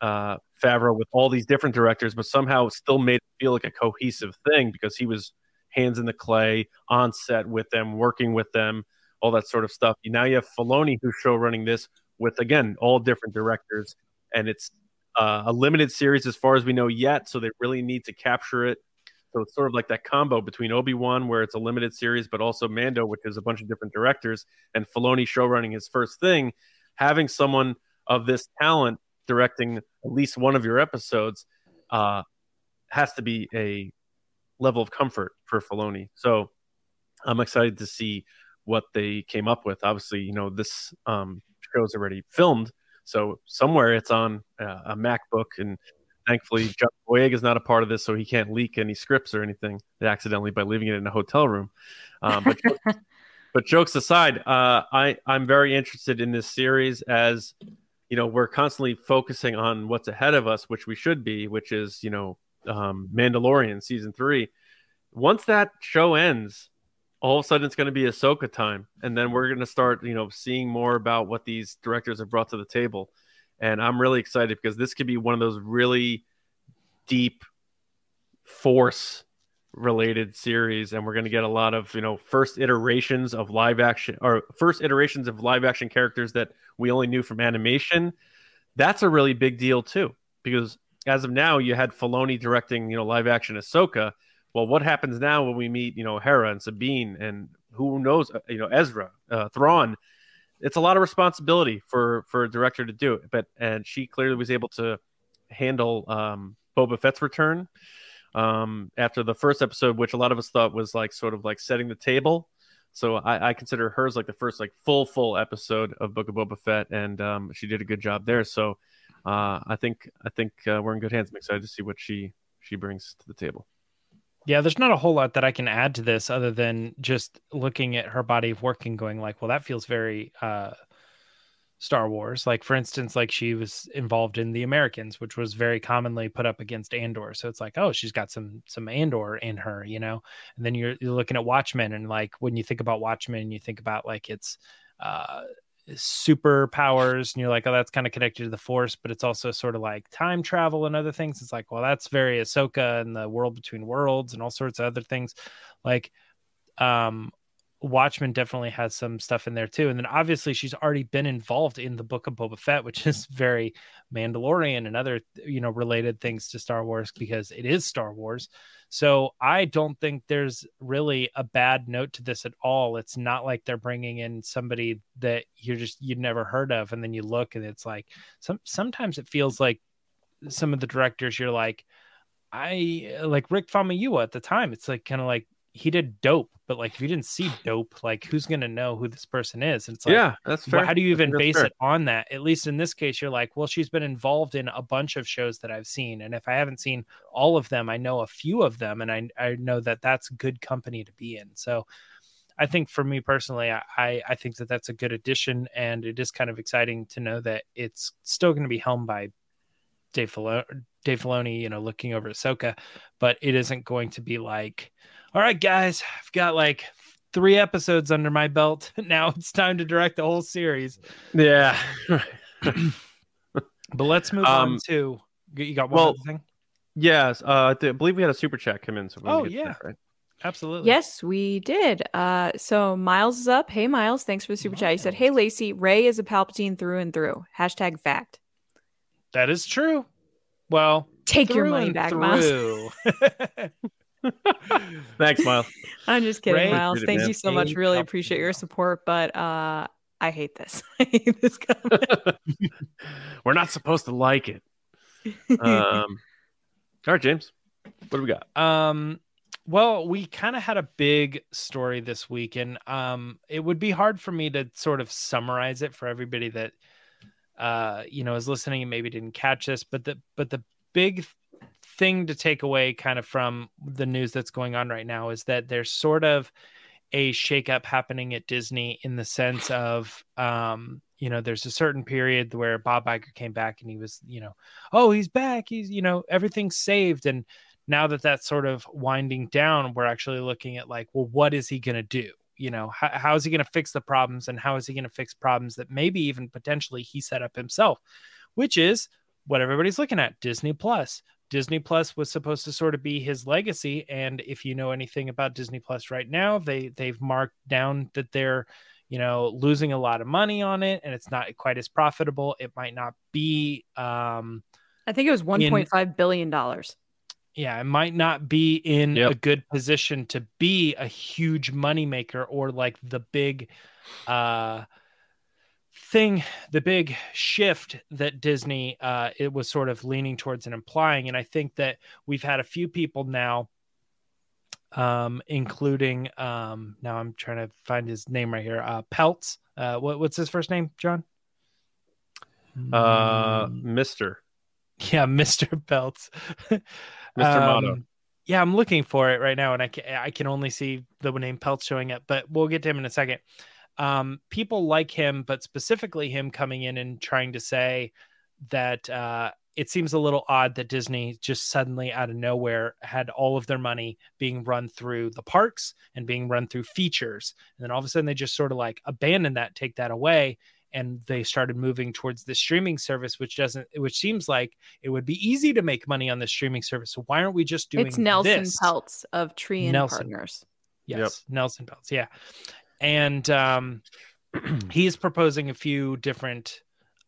uh, Favreau with all these different directors, but somehow still made it feel like a cohesive thing because he was hands in the clay on set with them, working with them, all that sort of stuff. Now you have Filoni who's show running this with again all different directors, and it's uh, a limited series as far as we know yet. So they really need to capture it. So it's sort of like that combo between Obi Wan, where it's a limited series, but also Mando, which is a bunch of different directors, and Filoni show running his first thing. Having someone of this talent directing at least one of your episodes uh, has to be a level of comfort for Filoni. So I'm excited to see what they came up with. Obviously, you know this um, show's already filmed, so somewhere it's on uh, a MacBook, and thankfully John Boyega is not a part of this, so he can't leak any scripts or anything accidentally by leaving it in a hotel room. Um, but but jokes aside, uh, I I'm very interested in this series as you know we're constantly focusing on what's ahead of us, which we should be, which is you know um, Mandalorian season three. Once that show ends, all of a sudden it's going to be Ahsoka time, and then we're going to start you know seeing more about what these directors have brought to the table, and I'm really excited because this could be one of those really deep force related series. And we're going to get a lot of you know first iterations of live action or first iterations of live action characters that we only knew from animation. That's a really big deal too because as of now you had Filoni directing you know live action Ahsoka well what happens now when we meet you know Hera and Sabine and who knows uh, you know Ezra uh, Thrawn it's a lot of responsibility for for a director to do it but and she clearly was able to handle um Boba Fett's return um, after the first episode, which a lot of us thought was like sort of like setting the table. So I, I consider hers like the first like full full episode of Book of Boba Fett, and um, she did a good job there. So uh, I think I think uh, we're in good hands. I'm excited to see what she she brings to the table. Yeah, there's not a whole lot that I can add to this other than just looking at her body of work and going like, well, that feels very uh, Star Wars. Like for instance, like she was involved in the Americans, which was very commonly put up against Andor. So it's like, oh, she's got some some Andor in her, you know. And then you're you're looking at Watchmen, and like when you think about Watchmen, you think about like it's uh superpowers and you're like oh that's kind of connected to the force but it's also sort of like time travel and other things it's like well that's very ahsoka and the world between worlds and all sorts of other things like um Watchmen definitely has some stuff in there too. And then obviously she's already been involved in the book of Boba Fett, which is very Mandalorian and other, you know, related things to Star Wars because it is Star Wars. So I don't think there's really a bad note to this at all. It's not like they're bringing in somebody that you're just you'd never heard of, and then you look and it's like some sometimes it feels like some of the directors you're like I like Rick Famuyiwa at the time. It's like kind of like he did dope, but like if you didn't see dope, like who's gonna know who this person is? And it's like, yeah, that's fair. Well, how do you even base fair. it on that? At least in this case, you're like, well, she's been involved in a bunch of shows that I've seen, and if I haven't seen all of them, I know a few of them, and I I know that that's good company to be in. So. I think for me personally, I, I think that that's a good addition, and it is kind of exciting to know that it's still going to be helmed by Dave Filoni, Dave Filoni, you know, looking over Ahsoka, but it isn't going to be like, all right, guys, I've got like three episodes under my belt. Now it's time to direct the whole series. Yeah. but let's move um, on to you got one well, thing. Yes, uh, I believe we had a super chat come in. So oh yeah, that, right? absolutely. Yes, we did. Uh, so Miles is up. Hey Miles, thanks for the super Miles. chat. He said, "Hey Lacey, Rey is a Palpatine through and through." Hashtag fact. That is true. Well, take your money back, Miles. Thanks, Miles. I'm just kidding, Ray, Miles. Thank you so much. Really appreciate your support, but uh, I hate this. I hate this We're not supposed to like it. Um, all right, James. What do we got? Um, well, we kind of had a big story this week, and um, it would be hard for me to sort of summarize it for everybody that uh, you know is listening and maybe didn't catch this. But the but the big thing to take away kind of from the news that's going on right now is that there's sort of a shakeup happening at Disney in the sense of, um, you know, there's a certain period where Bob Iger came back and he was, you know, oh, he's back. He's, you know, everything's saved. And now that that's sort of winding down, we're actually looking at like, well, what is he going to do? You know, how, how is he going to fix the problems and how is he going to fix problems that maybe even potentially he set up himself, which is what everybody's looking at Disney Plus. Disney Plus was supposed to sort of be his legacy. And if you know anything about Disney Plus right now, they they've marked down that they're, you know, losing a lot of money on it and it's not quite as profitable. It might not be um I think it was one point five billion dollars. Yeah, it might not be in yep. a good position to be a huge moneymaker or like the big uh thing, the big shift that Disney uh, it was sort of leaning towards and implying, and I think that we've had a few people now um, including um, now I'm trying to find his name right here. Uh, Peltz. Uh, what, what's his first name, John? Uh, Mister. Yeah, Mr. Peltz. Mr. Motto. Um, Yeah, I'm looking for it right now, and I can I can only see the name Peltz showing up, but we'll get to him in a second. Um, people like him, but specifically him coming in and trying to say that uh, it seems a little odd that Disney just suddenly out of nowhere had all of their money being run through the parks and being run through features. And then all of a sudden they just sort of like abandon that, take that away. And they started moving towards the streaming service, which doesn't, which seems like it would be easy to make money on the streaming service. So why aren't we just doing It's Nelson this? Peltz of Trian Nelson. Partners. Yes, Yep. Nelson Peltz. Yeah, and um, he's proposing a few different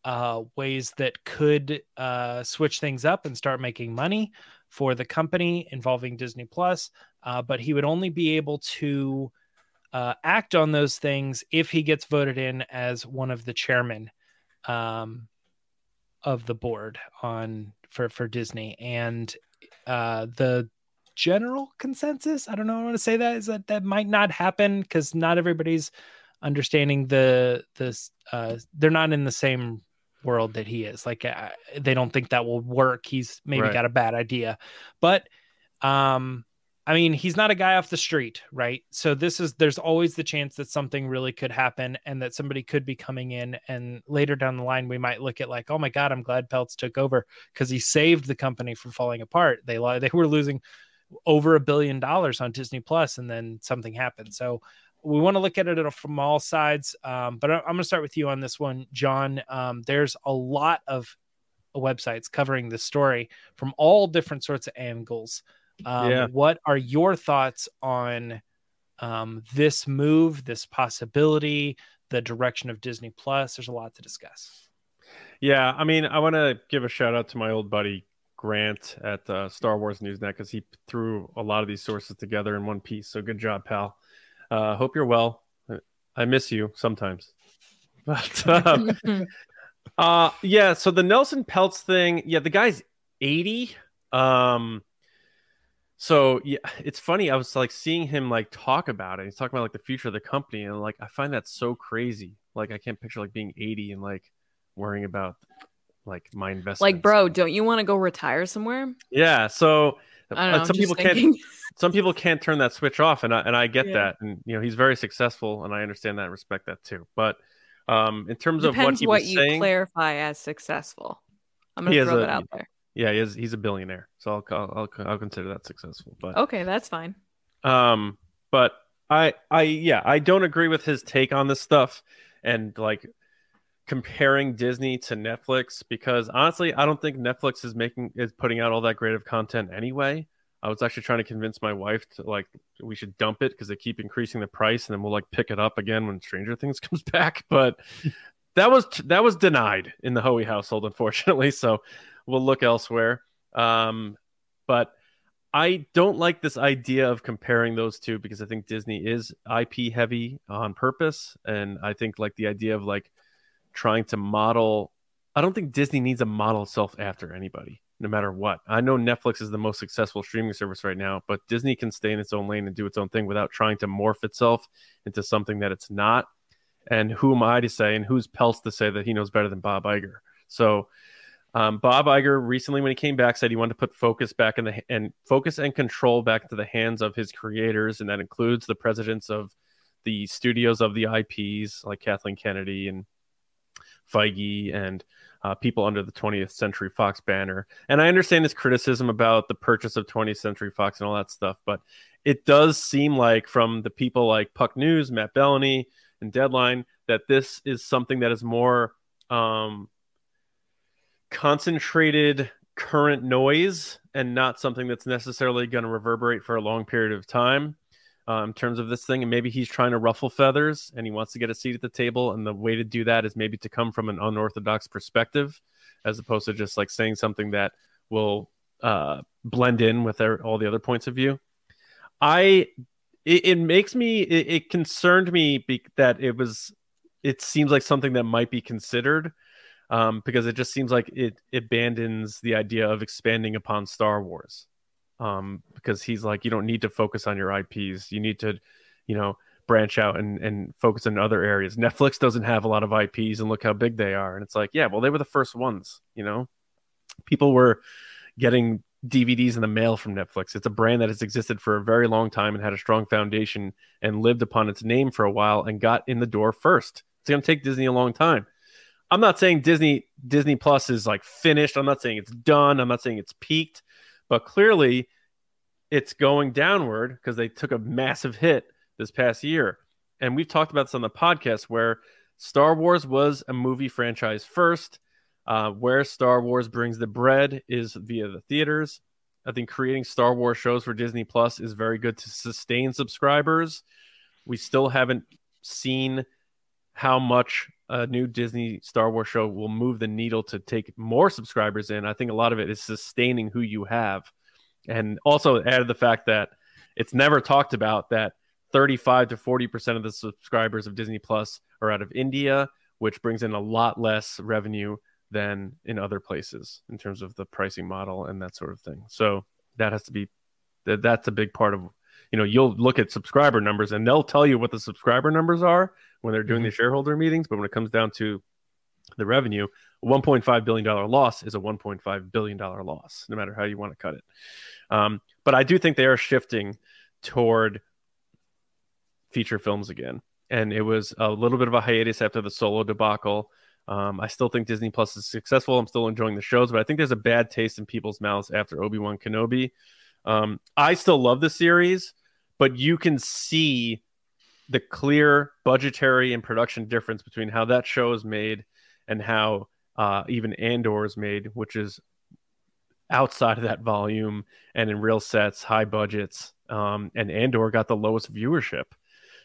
uh, ways that could uh, switch things up and start making money for the company involving Disney Plus. Uh, but he would only be able to uh, act on those things if he gets voted in as one of the chairmen um, of the board on for for Disney and uh, the general consensus. I don't know. I want to say that is that that might not happen because not everybody's understanding the this. Uh, they're not in the same world that he is. Like uh, they don't think that will work. He's maybe Right. got a bad idea, but um, I mean, he's not a guy off the street, right? So this is there's always the chance that something really could happen and that somebody could be coming in and later down the line we might look at like, "Oh my god, I'm glad Peltz took over because he saved the company from falling apart." They they were losing over a billion dollars on Disney Plus and then something happened. So we want to look at it from all sides. Um, but I'm going to start with you on this one, John. Um, there's a lot of websites covering this story from all different sorts of angles. Um, Yeah. What are your thoughts on um, this move, this possibility, the direction of Disney Plus? There's a lot to discuss. Yeah, I mean, I want to give a shout out to my old buddy Grant at uh, Star Wars Newsnet because he threw a lot of these sources together in one piece. So good job, pal. Uh, hope you're well. I miss you sometimes. But um, uh, yeah, so the Nelson Peltz thing, yeah, the guy's 80. Um, so yeah, it's funny. I was like seeing him like talk about it. He's talking about like the future of the company, and like I find that so crazy. Like I can't picture like being 80 and like worrying about like my investment. like, bro, don't you want to go retire somewhere? Yeah. So uh, know. some just people can't some people can't turn that switch off and I, and I get Yeah. that and you know he's very successful and I understand that and respect that too but um in terms of what he what, you saying clarify as successful. I'm gonna throw a- that out there. yeah he is, he's a billionaire so I'll, I'll I'll I'll consider that successful but Okay, that's fine. um but I I yeah I don't agree with his take on this stuff and like comparing Disney to Netflix because honestly I don't think Netflix is making is putting out all that great of content anyway. I was actually trying to convince my wife to like we should dump it because they keep increasing the price and then we'll like pick it up again when Stranger Things comes back. But that was that was denied in the Hoey household, unfortunately. So we'll look elsewhere. Um, but I don't like this idea of comparing those two because I think Disney is IP heavy on purpose, and I think like the idea of like trying to model. I don't think Disney needs to model itself after anybody, no matter what. I know Netflix is the most successful streaming service right now, but Disney can stay in its own lane and do its own thing without trying to morph itself into something that it's not. And who am I to say, and who's Peltz to say that he knows better than Bob Iger? So, um, Bob Iger recently, when he came back, said he wanted to put focus back in the and focus and control back into the hands of his creators, and that includes the presidents of the studios of the IPs, like Kathleen Kennedy and Feige, and uh, people under the 20th Century Fox banner. And I understand his criticism about the purchase of 20th Century Fox and all that stuff, but it does seem like from the people like Puck News, Matt Belloni, and Deadline that this is something that is more um, concentrated current noise and not something that's necessarily going to reverberate for a long period of time uh, in terms of this thing. And maybe he's trying to ruffle feathers and he wants to get a seat at the table. And the way to do that is maybe to come from an unorthodox perspective as opposed to just like saying something that will uh, blend in with their, all the other points of view. I it, it makes me it, it concerned me be, that it was it seems like something that might be considered um, because it just seems like it, it abandons the idea of expanding upon Star Wars. Um, because he's like, you don't need to focus on your IPs. You need to, you know, branch out and, and focus in other areas. Netflix doesn't have a lot of IPs and look how big they are. And it's like, yeah, well, they were the first ones, you know, people were getting DVDs in the mail from Netflix. It's a brand that has existed for a very long time and had a strong foundation and lived upon its name for a while and got in the door first. It's going to take Disney a long time. I'm not saying Disney Disney Plus is like finished. I'm not saying it's done. I'm not saying it's peaked, but clearly it's going downward because they took a massive hit this past year. And we've talked about this on the podcast where Star Wars was a movie franchise first. Uh, where Star Wars brings the bread is via the theaters. I think creating Star Wars shows for Disney Plus is very good to sustain subscribers. We still haven't seen how much a new Disney Star Wars show will move the needle to take more subscribers in. I think a lot of it is sustaining who you have. And also added the fact that it's never talked about that 35 to 40% of the subscribers of Disney Plus are out of India, which brings in a lot less revenue than in other places in terms of the pricing model and that sort of thing. So that has to be that that's a big part of you know you'll look at subscriber numbers and they'll tell you what the subscriber numbers are when they're doing mm-hmm. the shareholder meetings but when it comes down to the revenue a 1.5 billion dollar loss is a 1.5 billion dollar loss no matter how you want to cut it um, but i do think they are shifting toward feature films again and it was a little bit of a hiatus after the solo debacle um, I still think Disney Plus is successful. I'm still enjoying the shows, but I think there's a bad taste in people's mouths after Obi Wan Kenobi. Um, I still love the series, but you can see the clear budgetary and production difference between how that show is made and how uh, even Andor is made, which is outside of that volume and in real sets, high budgets. Um, and Andor got the lowest viewership.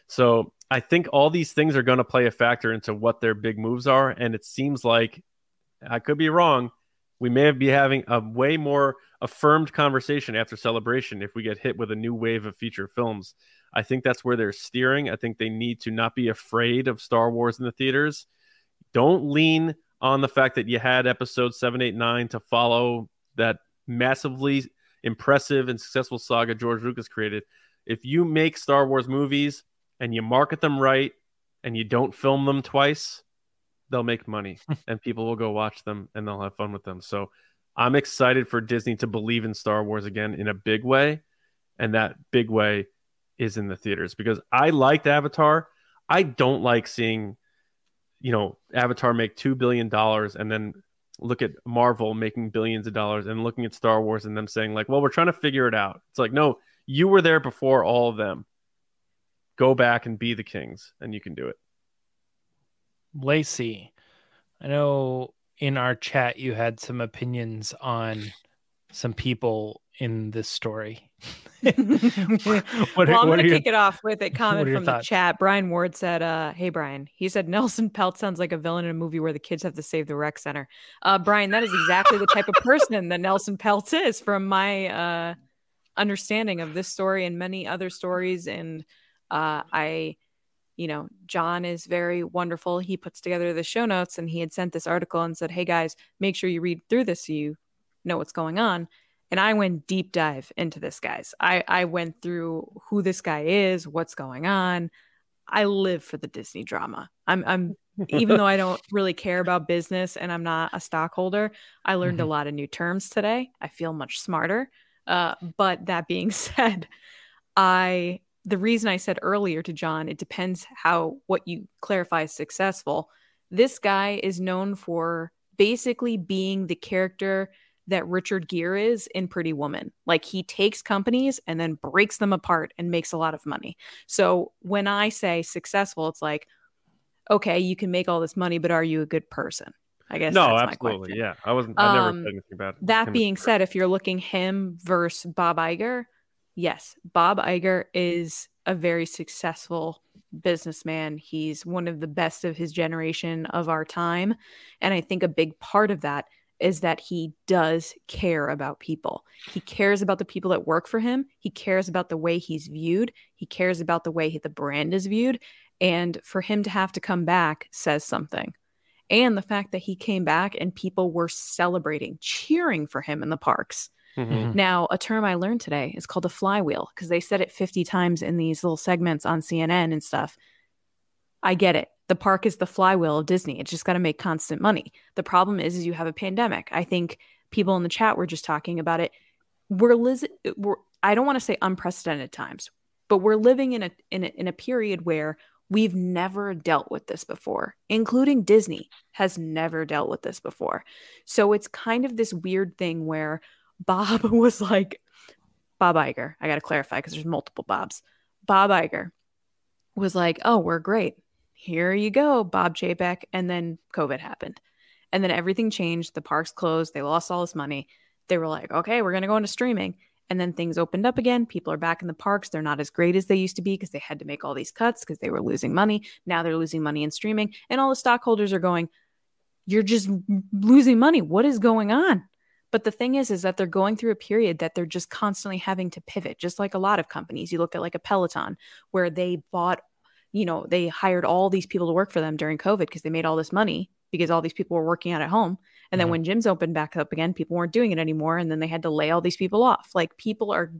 So I think all these things are going to play a factor into what their big moves are. And it seems like I could be wrong. We may be having a way more affirmed conversation after celebration if we get hit with a new wave of feature films. I think that's where they're steering. I think they need to not be afraid of Star Wars in the theaters. Don't lean on the fact that you had episode 789 to follow that massively impressive and successful saga George Lucas created. If you make Star Wars movies and you market them right and you don't film them twice, they'll make money and people will go watch them and they'll have fun with them. So I'm excited for Disney to believe in Star Wars again in a big way. And that big way is in the theaters because I liked Avatar. I don't like seeing, you know, Avatar make $2 billion and then look at Marvel making billions of dollars and looking at Star Wars and them saying, like, well, we're trying to figure it out. It's like, no, you were there before all of them go back and be the Kings, and you can do it. Lacey, I know in our chat you had some opinions on some people in this story. what are, well, I'm going to kick your, it off with a comment from the chat. Brian Ward said, uh, Hey, Brian, he said, Nelson Pelt sounds like a villain in a movie where the kids have to save the rec center. Uh, Brian, that is exactly the type of person that Nelson Pelt is from my uh, understanding of this story and many other stories. And uh, I, you know, John is very wonderful. He puts together the show notes and he had sent this article and said, Hey guys, make sure you read through this so you know what's going on. And I went deep dive into this, guys. I, I went through who this guy is, what's going on. I live for the Disney drama. I'm, I'm even though I don't really care about business and I'm not a stockholder, I learned mm-hmm. a lot of new terms today. I feel much smarter. Uh, but that being said, I the reason I said earlier to John, it depends how what you clarify as successful. This guy is known for basically being the character that Richard Gere is in Pretty Woman. Like he takes companies and then breaks them apart and makes a lot of money. So when I say successful, it's like, okay, you can make all this money, but are you a good person? I guess. No, absolutely. Yeah. I wasn't, I never um, said anything about it. That being said, if you're looking him versus Bob Iger, yes, Bob Iger is a very successful businessman. He's one of the best of his generation of our time. And I think a big part of that is that he does care about people. He cares about the people that work for him. He cares about the way he's viewed. He cares about the way the brand is viewed. And for him to have to come back says something. And the fact that he came back and people were celebrating, cheering for him in the parks Mhm. Now, a term I learned today is called a flywheel because they said it 50 times in these little segments on CNN and stuff. I get it. The park is the flywheel of Disney. It's just got to make constant money. The problem is, is you have a pandemic. I think people in the chat were just talking about it. We're, lis- we're I don't want to say unprecedented times, but we're living in a, in a in a period where we've never dealt with this before, including Disney has never dealt with this before. So it's kind of this weird thing where Bob was like, Bob Iger, I got to clarify because there's multiple Bobs. Bob Iger was like, oh, we're great. Here you go, Bob Chapek. And then COVID happened. And then everything changed. The parks closed. They lost all this money. They were like, okay, we're going to go into streaming. And then things opened up again. People are back in the parks. They're not as great as they used to be because they had to make all these cuts because they were losing money. Now they're losing money in streaming. And all the stockholders are going, you're just losing money. What is going on? But the thing is, is that they're going through a period that they're just constantly having to pivot, just like a lot of companies. You look at like a Peloton, where they bought, you know, they hired all these people to work for them during COVID because they made all this money because all these people were working out at home. And then Mhm. when gyms opened back up again, people weren't doing it anymore. And then they had to lay all these people off. Like people are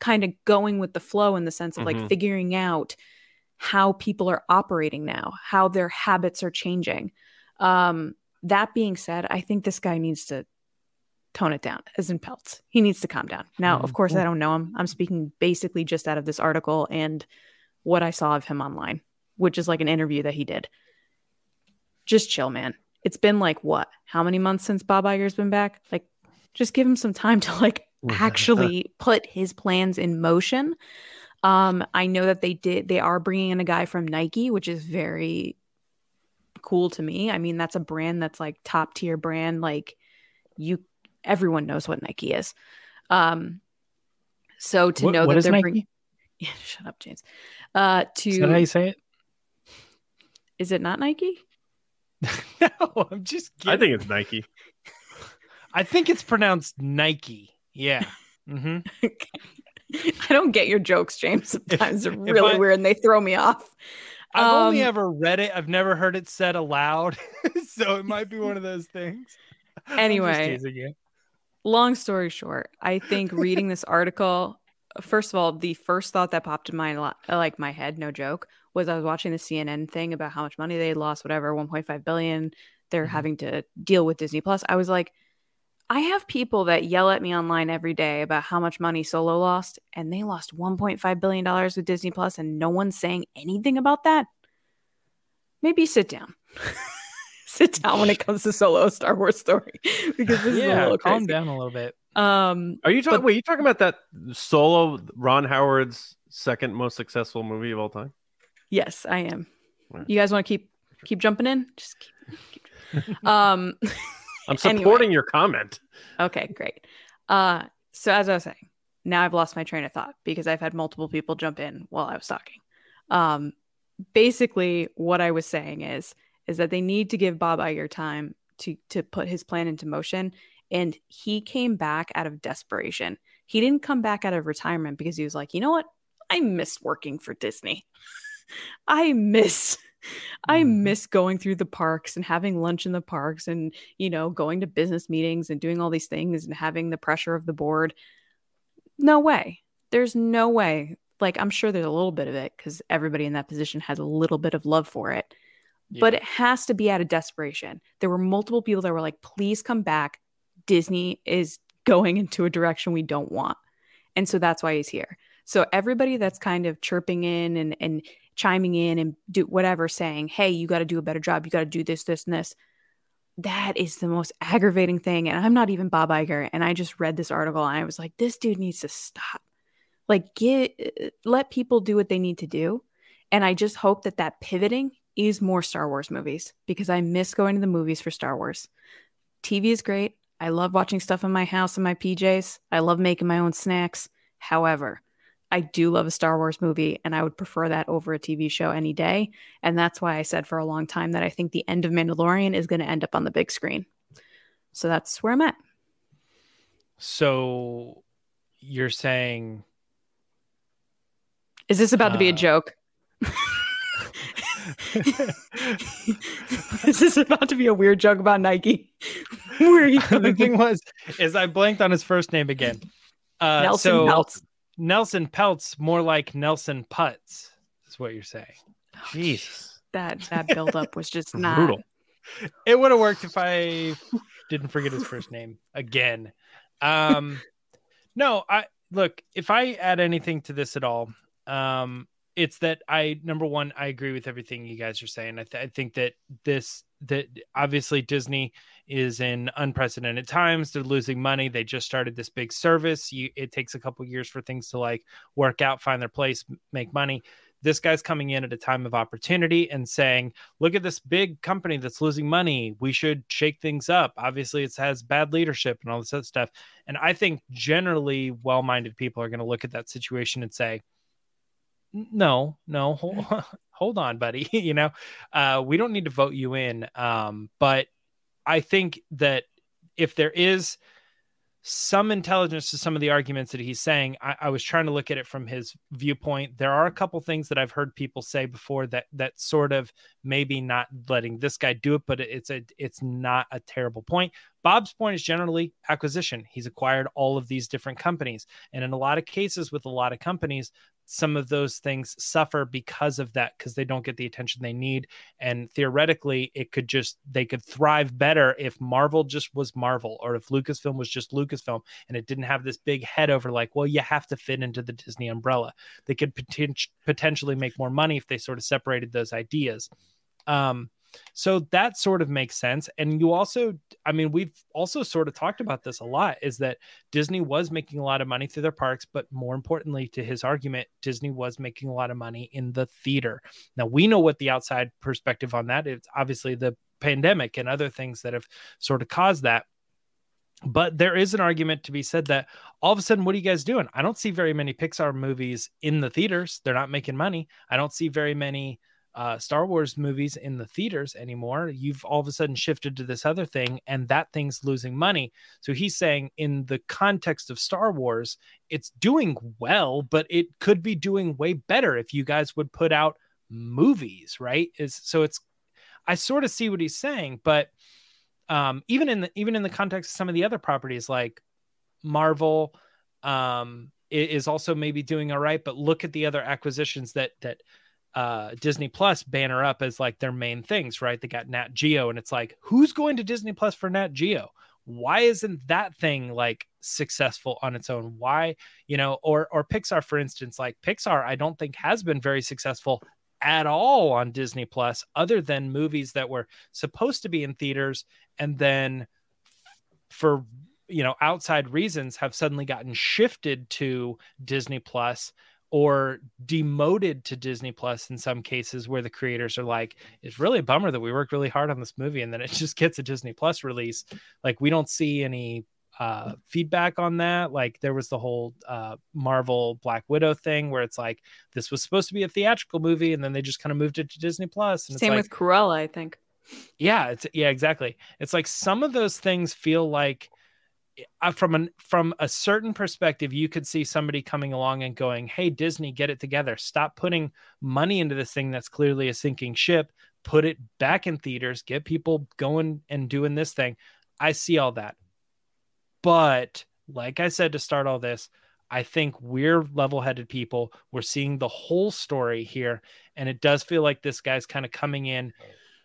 kind of going with the flow in the sense of Mhm. like figuring out how people are operating now, how their habits are changing. Um, that being said, I think this guy needs to tone it down, as in Peltz. He needs to calm down. Now, of Mhm. course, I don't know him. I'm speaking basically just out of this article and what I saw of him online, which is like an interview that he did. Just chill, man. It's been like what? How many months since Bob Iger's been back? Like, just give him some time to like actually put his plans in motion. Um, I know that they did. They are bringing in a guy from Nike, which is very cool to me. I mean, that's a brand that's like top tier brand. Like you, everyone knows what Nike is. Um, so to What- know what that they're bringing, yeah, shut up, James. Uh, to Is that how you say it? is it not Nike? no, I'm just kidding. I think it's Nike. I think it's pronounced Nike. Yeah. Mm-hmm. I don't get your jokes, James. Sometimes they're really I- weird and they throw me off. I've only Um, ever read it. I've never heard it said aloud. so it might be one of those things. I'm Anyway. long story short, I think reading this article, first of all, the first thought that popped in my like my head, no joke, was I was watching the CNN thing about how much money they lost, whatever, 1.5 billion. They're Mhm. having to deal with Disney Plus. I was like, I have people that yell at me online every day about how much money Solo lost, and they lost 1.5 billion dollars with Disney Plus, and no one's saying anything about that. Maybe sit down. sit down when it comes to Solo Star Wars story because this is a Yeah, little calm crazy. down a little bit. Um, Are you talking? But- Wait, you talking about that solo Ron Howard's second most successful movie of all time? Yes, I am. Right. You guys want to keep keep jumping in? Just keep. keep. um. I'm Anyway. supporting your comment. Okay. Great. Uh. So as I was saying, now I've lost my train of thought because I've had multiple people jump in while I was talking. Um. Basically, what I was saying is is that they need to give Bob Iger time to to put his plan into motion, and he came back out of desperation. He didn't come back out of retirement because he was like, you know what, I miss working for Disney. I miss I Mhm. miss going through the parks and having lunch in the parks and you know going to business meetings and doing all these things and having the pressure of the board. No way. There's no way. Like I'm sure there's a little bit of it cuz everybody in that position has a little bit of love for it. But it has to be out of desperation. There were multiple people that were like please come back. Disney is going into a direction we don't want. And so that's why he's here. So everybody that's kind of chirping in and and chiming in and do whatever saying, "Hey, you got to do a better job. You got to do this this and this." That is the most aggravating thing and I'm not even Bob Iger and I just read this article and I was like, "This dude needs to stop." Like get let people do what they need to do. And I just hope that that pivoting is more Star Wars movies because I miss going to the movies for Star Wars. TV is great. I love watching stuff in my house in my PJs. I love making my own snacks. However, I do love a Star Wars movie and I would prefer that over a TV show any day. And that's why I said for a long time that I think the end of Mandalorian is going to end up on the big screen. So that's where I'm at. So you're saying Is this about to be a Uh, joke? this is about to be a weird joke about Nike. Where are you the thing was, is I blanked on his first name again. Uh, Nelson so Peltz. Nelson Peltz, more like Nelson Putz, is what you're saying. Jesus. That that buildup was just not Brutal. It would have worked if I didn't forget his first name again. Um, no, I look. If I add anything to this at all, um, it's that I number one, I agree with everything you guys are saying. I, th- I think that this that obviously Disney is in unprecedented times. They're losing money. They just started this big service. You, it takes a couple years for things to like work out, find their place, make money. This guy's coming in at a time of opportunity and saying, "Look at this big company that's losing money. We should shake things up." Obviously, it has bad leadership and all this other stuff. And I think generally well-minded people are going to look at that situation and say, no no hold, hold on buddy you know uh we don't need to vote you in um but i think that if there is some intelligence to some of the arguments that he's saying I, I was trying to look at it from his viewpoint. There are a couple things that i've heard people say before that that sort of maybe not letting this guy do it but it's a it's not a terrible point. Bob's point is generally acquisition. He's acquired all of these different companies. And in a lot of cases with a lot of companies some of those things suffer because of that because they don't get the attention they need. And theoretically it could just they could thrive better if marvel just was marvel or if lucasfilm was just lucasfilm and it didn't have this big head over like well you have to fit into the disney umbrella. They could poten- potentially make more money if they sort of separated those ideas. Um so that sort of makes sense. And you also i mean we've also sort of talked about this a lot is that disney was making a lot of money through their parks but more importantly to his argument disney was making a lot of money in the theater. Now we know what the outside perspective on that is. Obviously the pandemic and other things that have sort of caused that. But there is an argument to be said that all of a sudden what are you guys doing? I don't see very many pixar movies in the theaters. They're not making money. I don't see very many uh, Star Wars movies in the theaters anymore. You've all of a sudden shifted to this other thing, and that thing's losing money. So he's saying, in the context of Star Wars, it's doing well, but it could be doing way better if you guys would put out movies, right? Is so it's I sort of see what he's saying, but um, even in the even in the context of some of the other properties like Marvel, um, is also maybe doing all right. But look at the other acquisitions that that uh Disney Plus banner up as like their main things, right? They got Nat Geo, and it's like, who's going to Disney Plus for Nat Geo? Why isn't that thing like successful on its own? Why, you know, or or Pixar, for instance, like Pixar, I don't think has been very successful at all on Disney Plus, other than movies that were supposed to be in theaters and then for you know outside reasons have suddenly gotten shifted to Disney Plus or demoted to Disney Plus in some cases where the creators are like, it's really a bummer that we worked really hard on this movie and then it just gets a Disney Plus release. Like we don't see any uh feedback on that. Like there was the whole uh Marvel Black Widow thing where it's like this was supposed to be a theatrical movie and then they just kind of moved it to Disney Plus. And it's Same like, with Cruella, I think. yeah it's yeah exactly it's like some of those things feel like Uh, from an from a certain perspective you could see somebody coming along and going hey disney get it together. Stop putting money into this thing that's clearly a sinking ship. Put it back in theaters. Get people going and doing this thing. I see all that. But like i said to start all this i think we're level-headed people. We're seeing the whole story here and it does feel like this guy's kind of coming in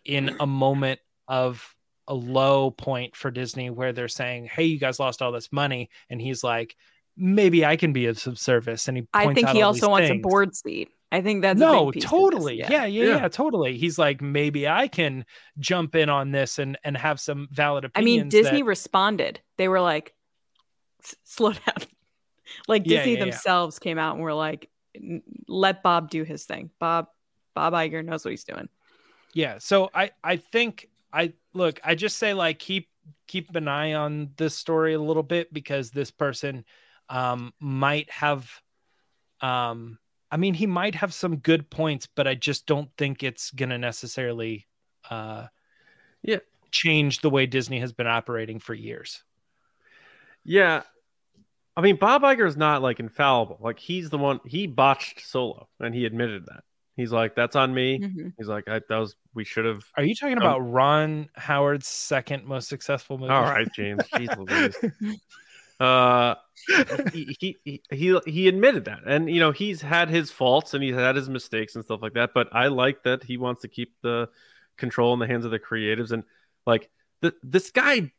in a moment of a low point for Disney where they're saying, "Hey, you guys lost all this money," and he's like, "Maybe I can be of some service." And he, I think out he also wants things. a board seat. I think that's a no, big piece of this. totally, yeah. Yeah, yeah, Yeah. totally. He's like, maybe I can jump in on this and and have some valid opinion. I mean. Disney that- responded. They were like, "Slow down." like Disney yeah, yeah. themselves came out and were like, "Let Bob do his thing." Bob Bob Iger knows what he's doing. yeah so i i think i look i just say like keep keep an eye on this story a little bit because this person um might have um i mean he might have some good points but i just don't think it's gonna necessarily uh Yeah. change the way disney has been operating for years Yeah. I mean, Bob Iger is not like infallible. Like he's the one he botched solo and he admitted that. He's like, "That's on me." Mhm. He's like, I, "That was we should have." Are you talking about Ron Howard's second most successful movie? All right, James. Jeez Louise. Uh, he, he he he he admitted that, and you know he's had his faults and he's had his mistakes and stuff like that. But I like that he wants to keep the control in the hands of the creatives, and like the, this guy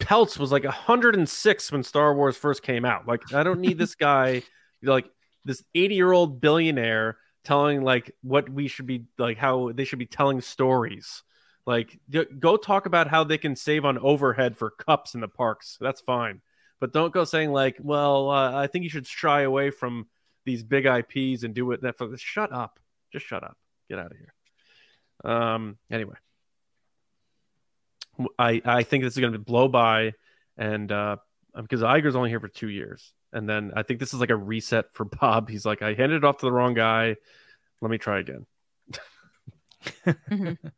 Peltz was like 106 when Star Wars first came out. Like I don't need this guy, like this 80 year old billionaire telling like what we should be like how they should be telling stories. Like d- go talk about how they can save on overhead for cups in the parks. That's fine, but don't go saying like, well, uh, I think you should shy away from these big IPs and do it. Netflix. Shut up. Just shut up. Get out of here. Um. Anyway. I I think this is going to blow by, and uh, because Iger's only here for two years, and then I think this is like a reset for Bob. He's like, I handed it off to the wrong guy. Let me try again. Mhm.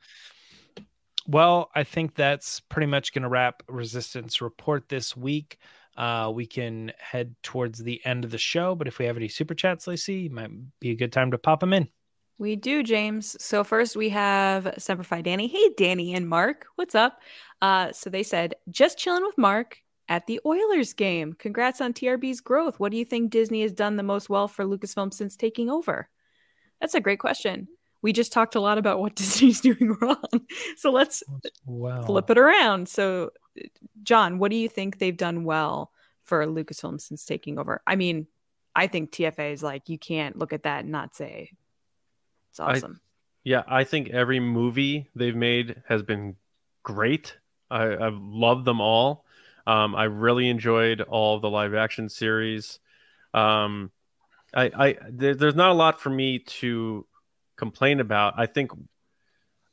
Well, I think that's pretty much going to wrap Resistance Report this week. Uh, we can head towards the end of the show, but if we have any super chats, Lacey, might be a good time to pop them in. We do, James. So first we have Semperfi Danny. Hey, Danny and Mark. What's up? Uh, so they said, just chilling with Mark at the Oilers game. Congrats on TRB's growth. What do you think Disney has done the most well for Lucasfilm since taking over? That's a great question. We just talked a lot about what Disney's doing wrong. So let's Wow. flip it around. So, uh, John, what do you think they've done well for Lucasfilm since taking over? I mean, I think TFA is like, you can't look at that and not say it's I- awesome. Yeah, I think every movie they've made has been great. I, I've loved them all. Um, I really enjoyed all the live action series. Um, I, I there, there's not a lot for me to complain about. I think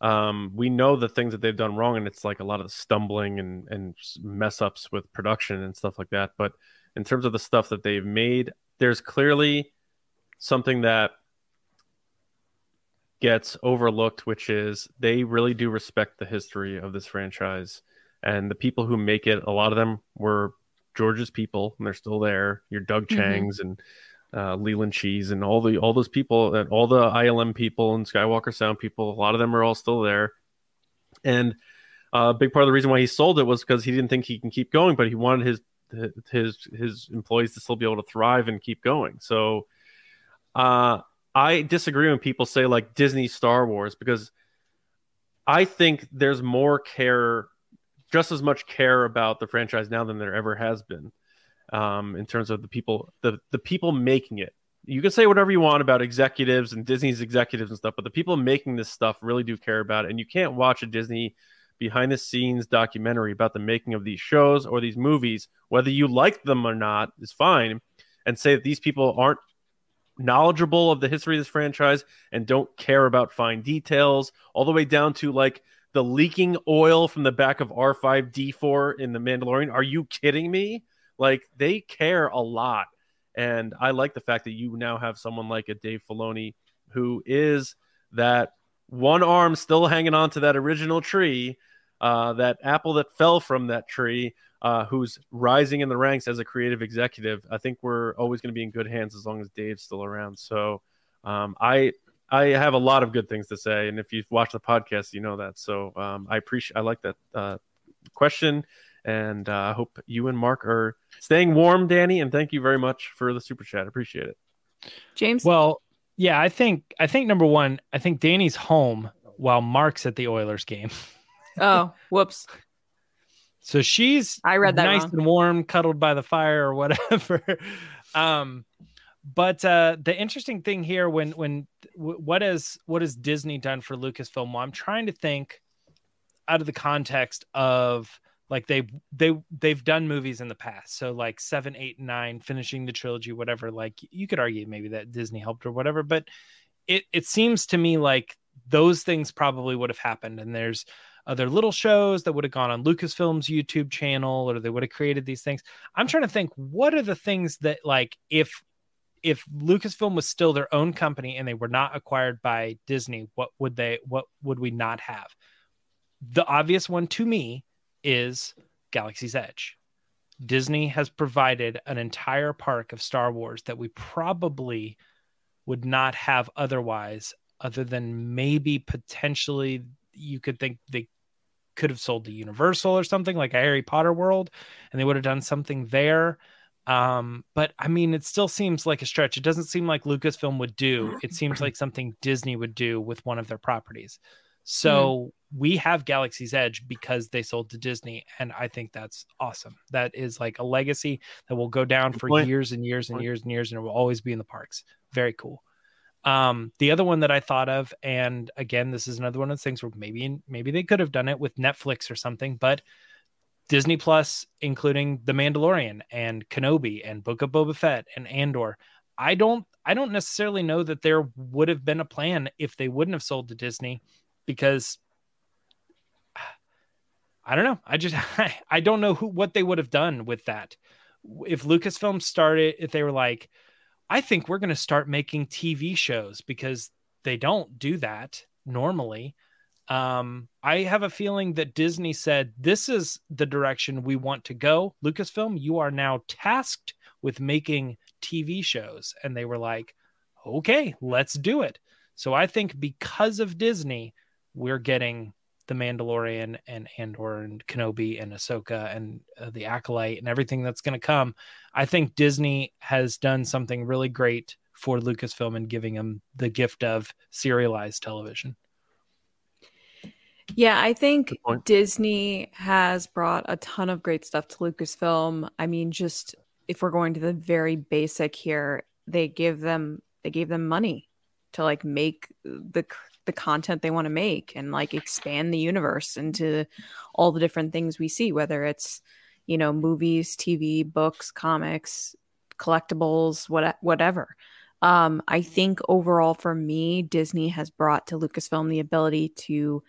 um, we know the things that they've done wrong, and it's like a lot of stumbling and and mess ups with production and stuff like that. But in terms of the stuff that they've made, there's clearly something that gets overlooked, which is they really do respect the history of this franchise. And the people who make it, a lot of them were George's people, and they're still there. Your Doug Mhm. Chiangs and uh, Leland Chees and all the all those people, and all the ILM people and Skywalker Sound people. A lot of them are all still there. And uh, a big part of the reason why he sold it was because he didn't think he can keep going, but he wanted his his his employees to still be able to thrive and keep going. So, uh, I disagree when people say like Disney Star Wars because I think there's more care, just as much care about the franchise now than there ever has been. Um, in terms of the people, the the people making it. You can say whatever you want about executives and Disney's executives and stuff, but the people making this stuff really do care about it. And you can't watch a Disney behind the scenes documentary about the making of these shows or these movies, whether you like them or not, is fine, and say that these people aren't knowledgeable of the history of this franchise and don't care about fine details, all the way down to like the leaking oil from the back of R5D4 in The Mandalorian. Are you kidding me? Like they care a lot. And I like the fact that you now have someone like a Dave Filoni who is that one arm still hanging on to that original tree, uh, that apple that fell from that tree, uh, who's rising in the ranks as a creative executive. I think we're always going to be in good hands as long as Dave's still around. So um, I I have a lot of good things to say, and if you've watched the podcast, you know that. So um, I appreciate I like that uh, question, and uh, I hope you and Mark are staying warm, Danny. And thank you very much for the super chat. Appreciate it. James? Well, yeah, I think I think number one, I think Danny's home while Mark's at the Oilers game. oh, whoops. So she's I read that nice wrong. and warm, cuddled by the fire or whatever. um, but uh, the interesting thing here, when when what has what has Disney done for Lucasfilm? Well, I'm trying to think out of the context of like they they they've done movies in the past, so like seven, eight, nine, finishing the trilogy, whatever. Like you could argue maybe that Disney helped or whatever, but it it seems to me like those things probably would have happened, and there's other little shows that would have gone on Lucasfilm's YouTube channel or they would have created these things. I'm trying to think what are the things that like if if Lucasfilm was still their own company and they were not acquired by Disney, what would they what would we not have? The obvious one to me is Galaxy's Edge. Disney has provided an entire park of Star Wars that we probably would not have otherwise, other than maybe potentially you could think they could have sold to Universal or something like a Harry Potter world, and they would have done something there. Um, but I mean, it still seems like a stretch. It doesn't seem like Lucasfilm would do. It seems like something Disney would do with one of their properties. So mm-hmm. we have Galaxy's Edge because they sold to Disney, and I think that's awesome. That is like a legacy that will go down for years and years and years and years, and it will always be in the parks. Very cool. Um, the other one that I thought of, and again, this is another one of the things where maybe maybe they could have done it with Netflix or something, but Disney Plus, including The Mandalorian and Kenobi and Book of Boba Fett and Andor. I don't I don't necessarily know that there would have been a plan if they wouldn't have sold to Disney because I don't know. I just I, don't know who what they would have done with that. If Lucasfilm started if they were like I think we're going to start making TV shows because they don't do that normally. Um, I have a feeling that Disney said, This is the direction we want to go. Lucasfilm, you are now tasked with making TV shows. And they were like, Okay, let's do it. So I think because of Disney, we're getting the Mandalorian and Andor and Kenobi and Ahsoka and uh, the Acolyte and everything that's going to come. I think Disney has done something really great for Lucasfilm and giving them the gift of serialized television. Yeah, I think Disney has brought a ton of great stuff to Lucasfilm. I mean, just if we're going to the very basic here, they give them they gave them money to like make the the content they want to make and like expand the universe into all the different things we see, whether it's you know movies, TV, books, comics, collectibles, what whatever. Um, I think overall for me, Disney has brought to Lucasfilm the ability to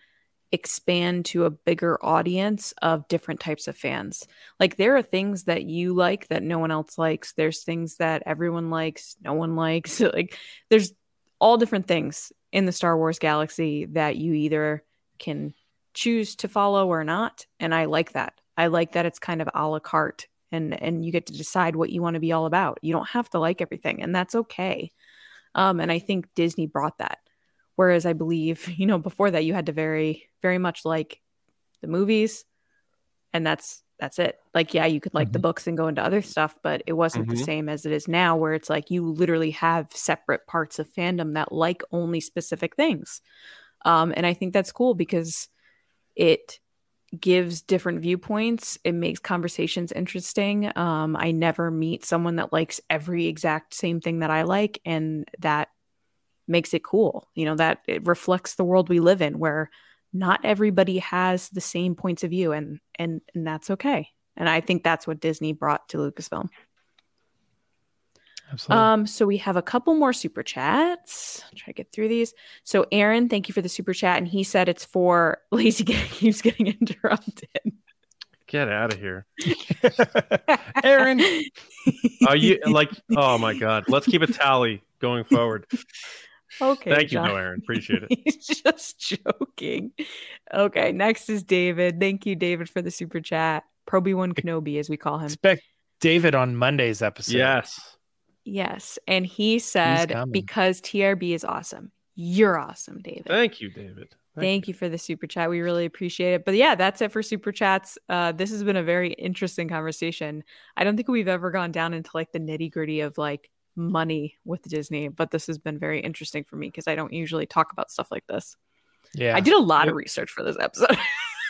expand to a bigger audience of different types of fans. Like there are things that you like that no one else likes. There's things that everyone likes, no one likes. like there's all different things in the Star Wars galaxy that you either can choose to follow or not. And I like that. I like that it's kind of a la carte and and you get to decide what you want to be all about. You don't have to like everything, and that's okay. Um, and I think Disney brought that. Whereas I believe, you know, before that you had to very, very much like the movies, and that's that's it. Like, yeah, you could like mm-hmm. the books and go into other stuff, but it wasn't mm-hmm. the same as it is now, where it's like you literally have separate parts of fandom that like only specific things. Um, and I think that's cool because it gives different viewpoints. It makes conversations interesting. Um, I never meet someone that likes every exact same thing that I like, and that makes it cool. You know, that it reflects the world we live in where not everybody has the same points of view and and and that's okay. And I think that's what Disney brought to Lucasfilm. Absolutely. Um, so we have a couple more super chats. I'll try to get through these. So Aaron, thank you for the super chat, and he said it's for Lacey keeps getting interrupted. Get out of here, Aaron. Are you like? Oh my God! Let's keep a tally going forward. Okay. Thank John. you, no, Aaron. Appreciate it. He's just joking. Okay. Next is David. Thank you, David, for the super chat. Proby One Kenobi, as we call him. Expect David on Monday's episode. Yes. Yes. And he said, because TRB is awesome. You're awesome, David. Thank you, David. Thank, Thank you. you. for the super chat. We really appreciate it. But yeah, that's it for super chats. Uh, this has been a very interesting conversation. I don't think we've ever gone down into like the nitty gritty of like money with Disney, but this has been very interesting for me because I don't usually talk about stuff like this. Yeah. I did a lot it, of research for this episode.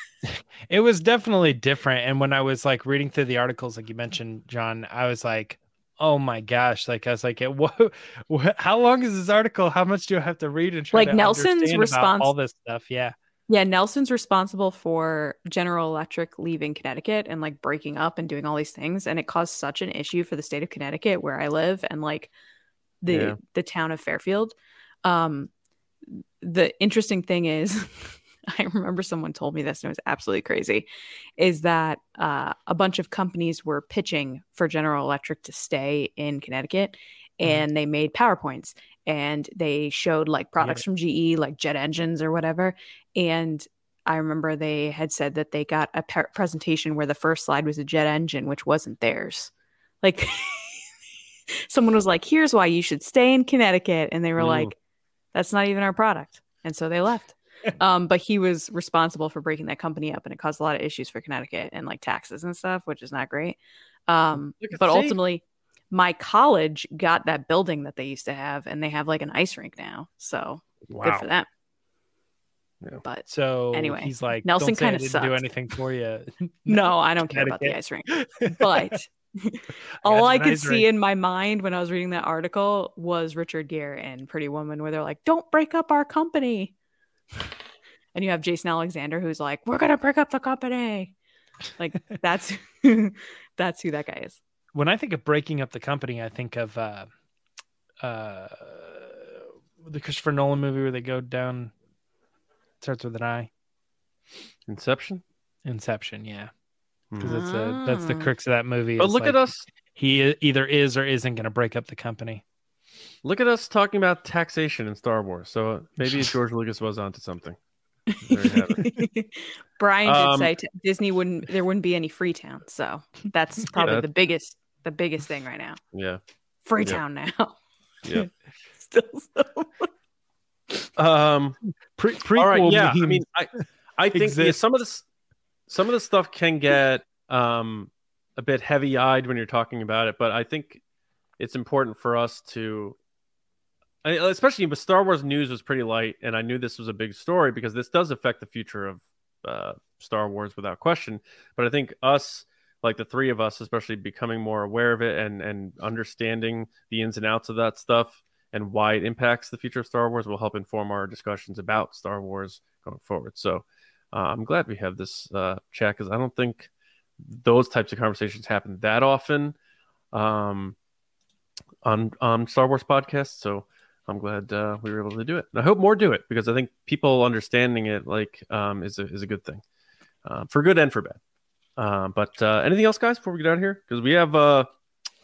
it was definitely different. And when I was like reading through the articles, like you mentioned, John, I was like, oh my gosh. Like I was like, what, what how long is this article? How much do I have to read and try like Nelson's response all this stuff? Yeah. Yeah, Nelson's responsible for General Electric leaving Connecticut and like breaking up and doing all these things and it caused such an issue for the state of Connecticut where I live and like the yeah. the town of Fairfield. Um the interesting thing is I remember someone told me this and it was absolutely crazy is that uh, a bunch of companies were pitching for General Electric to stay in Connecticut mm-hmm. and mm-hmm. they made PowerPoints and they showed like products yeah. from GE, like jet engines or whatever. And I remember they had said that they got a pe- presentation where the first slide was a jet engine, which wasn't theirs. Like, someone was like, "Here's why you should stay in Connecticut," and they were like, "That's not even our product," and so they left. um, but he was responsible for breaking that company up, and it caused a lot of issues for Connecticut and like taxes and stuff, which is not great. Um, but see? ultimately, my college got that building that they used to have, and they have like an ice rink now. So good for them. Yeah. But So Anyway, he's like, Nelson "Don't say I kinda didn't do anything for you. no, I don't care about the ice rink. But all I could see rink. in my mind when I was reading that article was Richard Gere and Pretty Woman, where they're like, "Don't break up our company," and you have Jason Alexander who's like, "We're gonna break up the company." Like that's that's who that guy is. when I think of breaking up the company, I think of uh, uh, the Christopher Nolan movie where they go down. Starts with an I. Inception. Inception, yeah, Hmm. because that's a that's the Ah. crux of that movie. But is, look at us. He either is or isn't going to break up the company. Look at us talking about taxation in Star Wars. So maybe George Lucas was onto something. There you have Brian did Um, say t- Disney wouldn't there wouldn't be any Freetown, so that's probably that- the biggest the biggest thing right now. Yeah. Freetown now. Yeah. Still so Um. Pre- all right. prequel Yeah. I mean, I I think yeah, some of this some of the stuff can get um a bit heavy eyed when you're talking about it, but I think it's important for us to. I- Especially with Star Wars news was pretty light, and I knew this was a big story because this does affect the future of uh, Star Wars without question. But I think us, like the three of us, especially becoming more aware of it and and understanding the ins and outs of that stuff and why it impacts the future of Star Wars will help inform our discussions about Star Wars going forward. So uh, I'm glad we have this uh, chat because I don't think those types of conversations happen that often um, on on Star Wars podcasts. So I'm glad uh, we were able to do it. And I hope more do it because I think people understanding it like um, is a is a good thing uh, for good and for bad. Uh, but uh, anything else, guys, before we get out of here? Because we have uh,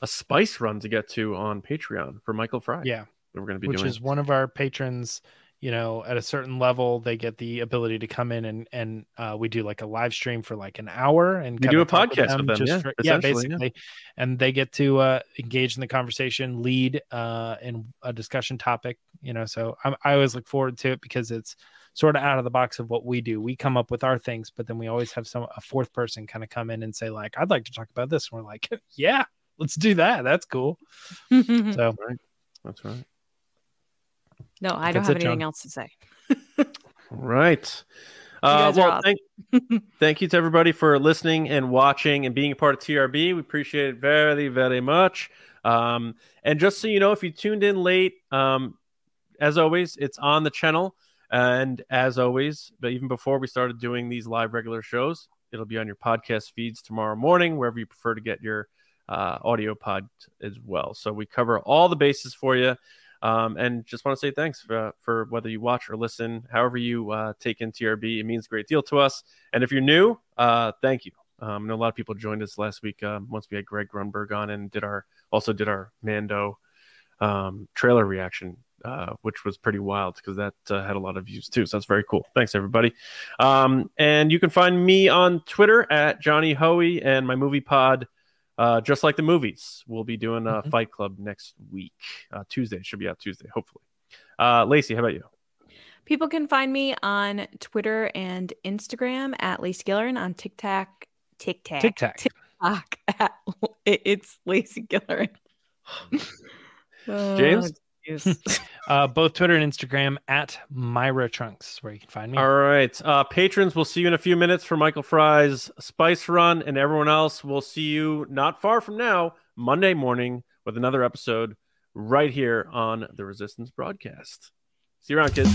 a spice run to get to on Patreon for Michael Fry. Yeah, that we're going to be which doing. is one of our patrons. You know, at a certain level, they get the ability to come in and and uh, we do like a live stream for like an hour and We do a podcast with them, just yeah, for- yeah, essentially, yeah. basically, and they get to uh, engage in the conversation, lead uh, in a discussion topic. You know, so I, I always look forward to it because it's sort of out of the box of what we do. We come up with our things, but then we always have some a fourth person kind of come in and say like, "I'd like to talk about this." And we're like, "Yeah, let's do that. That's cool." So That's right. No, I don't have it, anything John. else to say. Right. Uh, well, thank, thank you to everybody for listening and watching and being a part of TRB. We appreciate it very, very much. Um, and just so you know, if you tuned in late, um, as always, it's on the channel. And as always, but even before we started doing these live regular shows, it'll be on your podcast feeds tomorrow morning, wherever you prefer to get your uh, audio pod as well. So we cover all the bases for you. Um, and just want to say thanks for, for whether you watch or listen, however you uh, take in TRB. It means a great deal to us. And if you're new, uh, thank you. Um, I know a lot of people joined us last week um, once we had Greg Grunberg on and did our also did our Mando um, trailer reaction, uh, which was pretty wild because that uh, had a lot of views too. So that's very cool. Thanks everybody. Um, and you can find me on Twitter at Johnny Hoey and my movie pod. Uh, just like the movies, we'll be doing a Mhm. Fight Club next week. Uh, Tuesday It should be out Tuesday, hopefully. Uh, Lacey, how about you? People can find me on Twitter and Instagram at Lacey Gillerin on TikTok. TikTok. TikTok. TikTok at it's Lacey Gillerin. James? Uh, both Twitter and Instagram at Myra Trunks, where you can find me. All right. Uh, patrons, we'll see you in a few minutes for Michael Fry's Spice Run, and everyone else, we'll see you not far from now, Monday morning, with another episode right here on the Resistance broadcast. See you around, kids.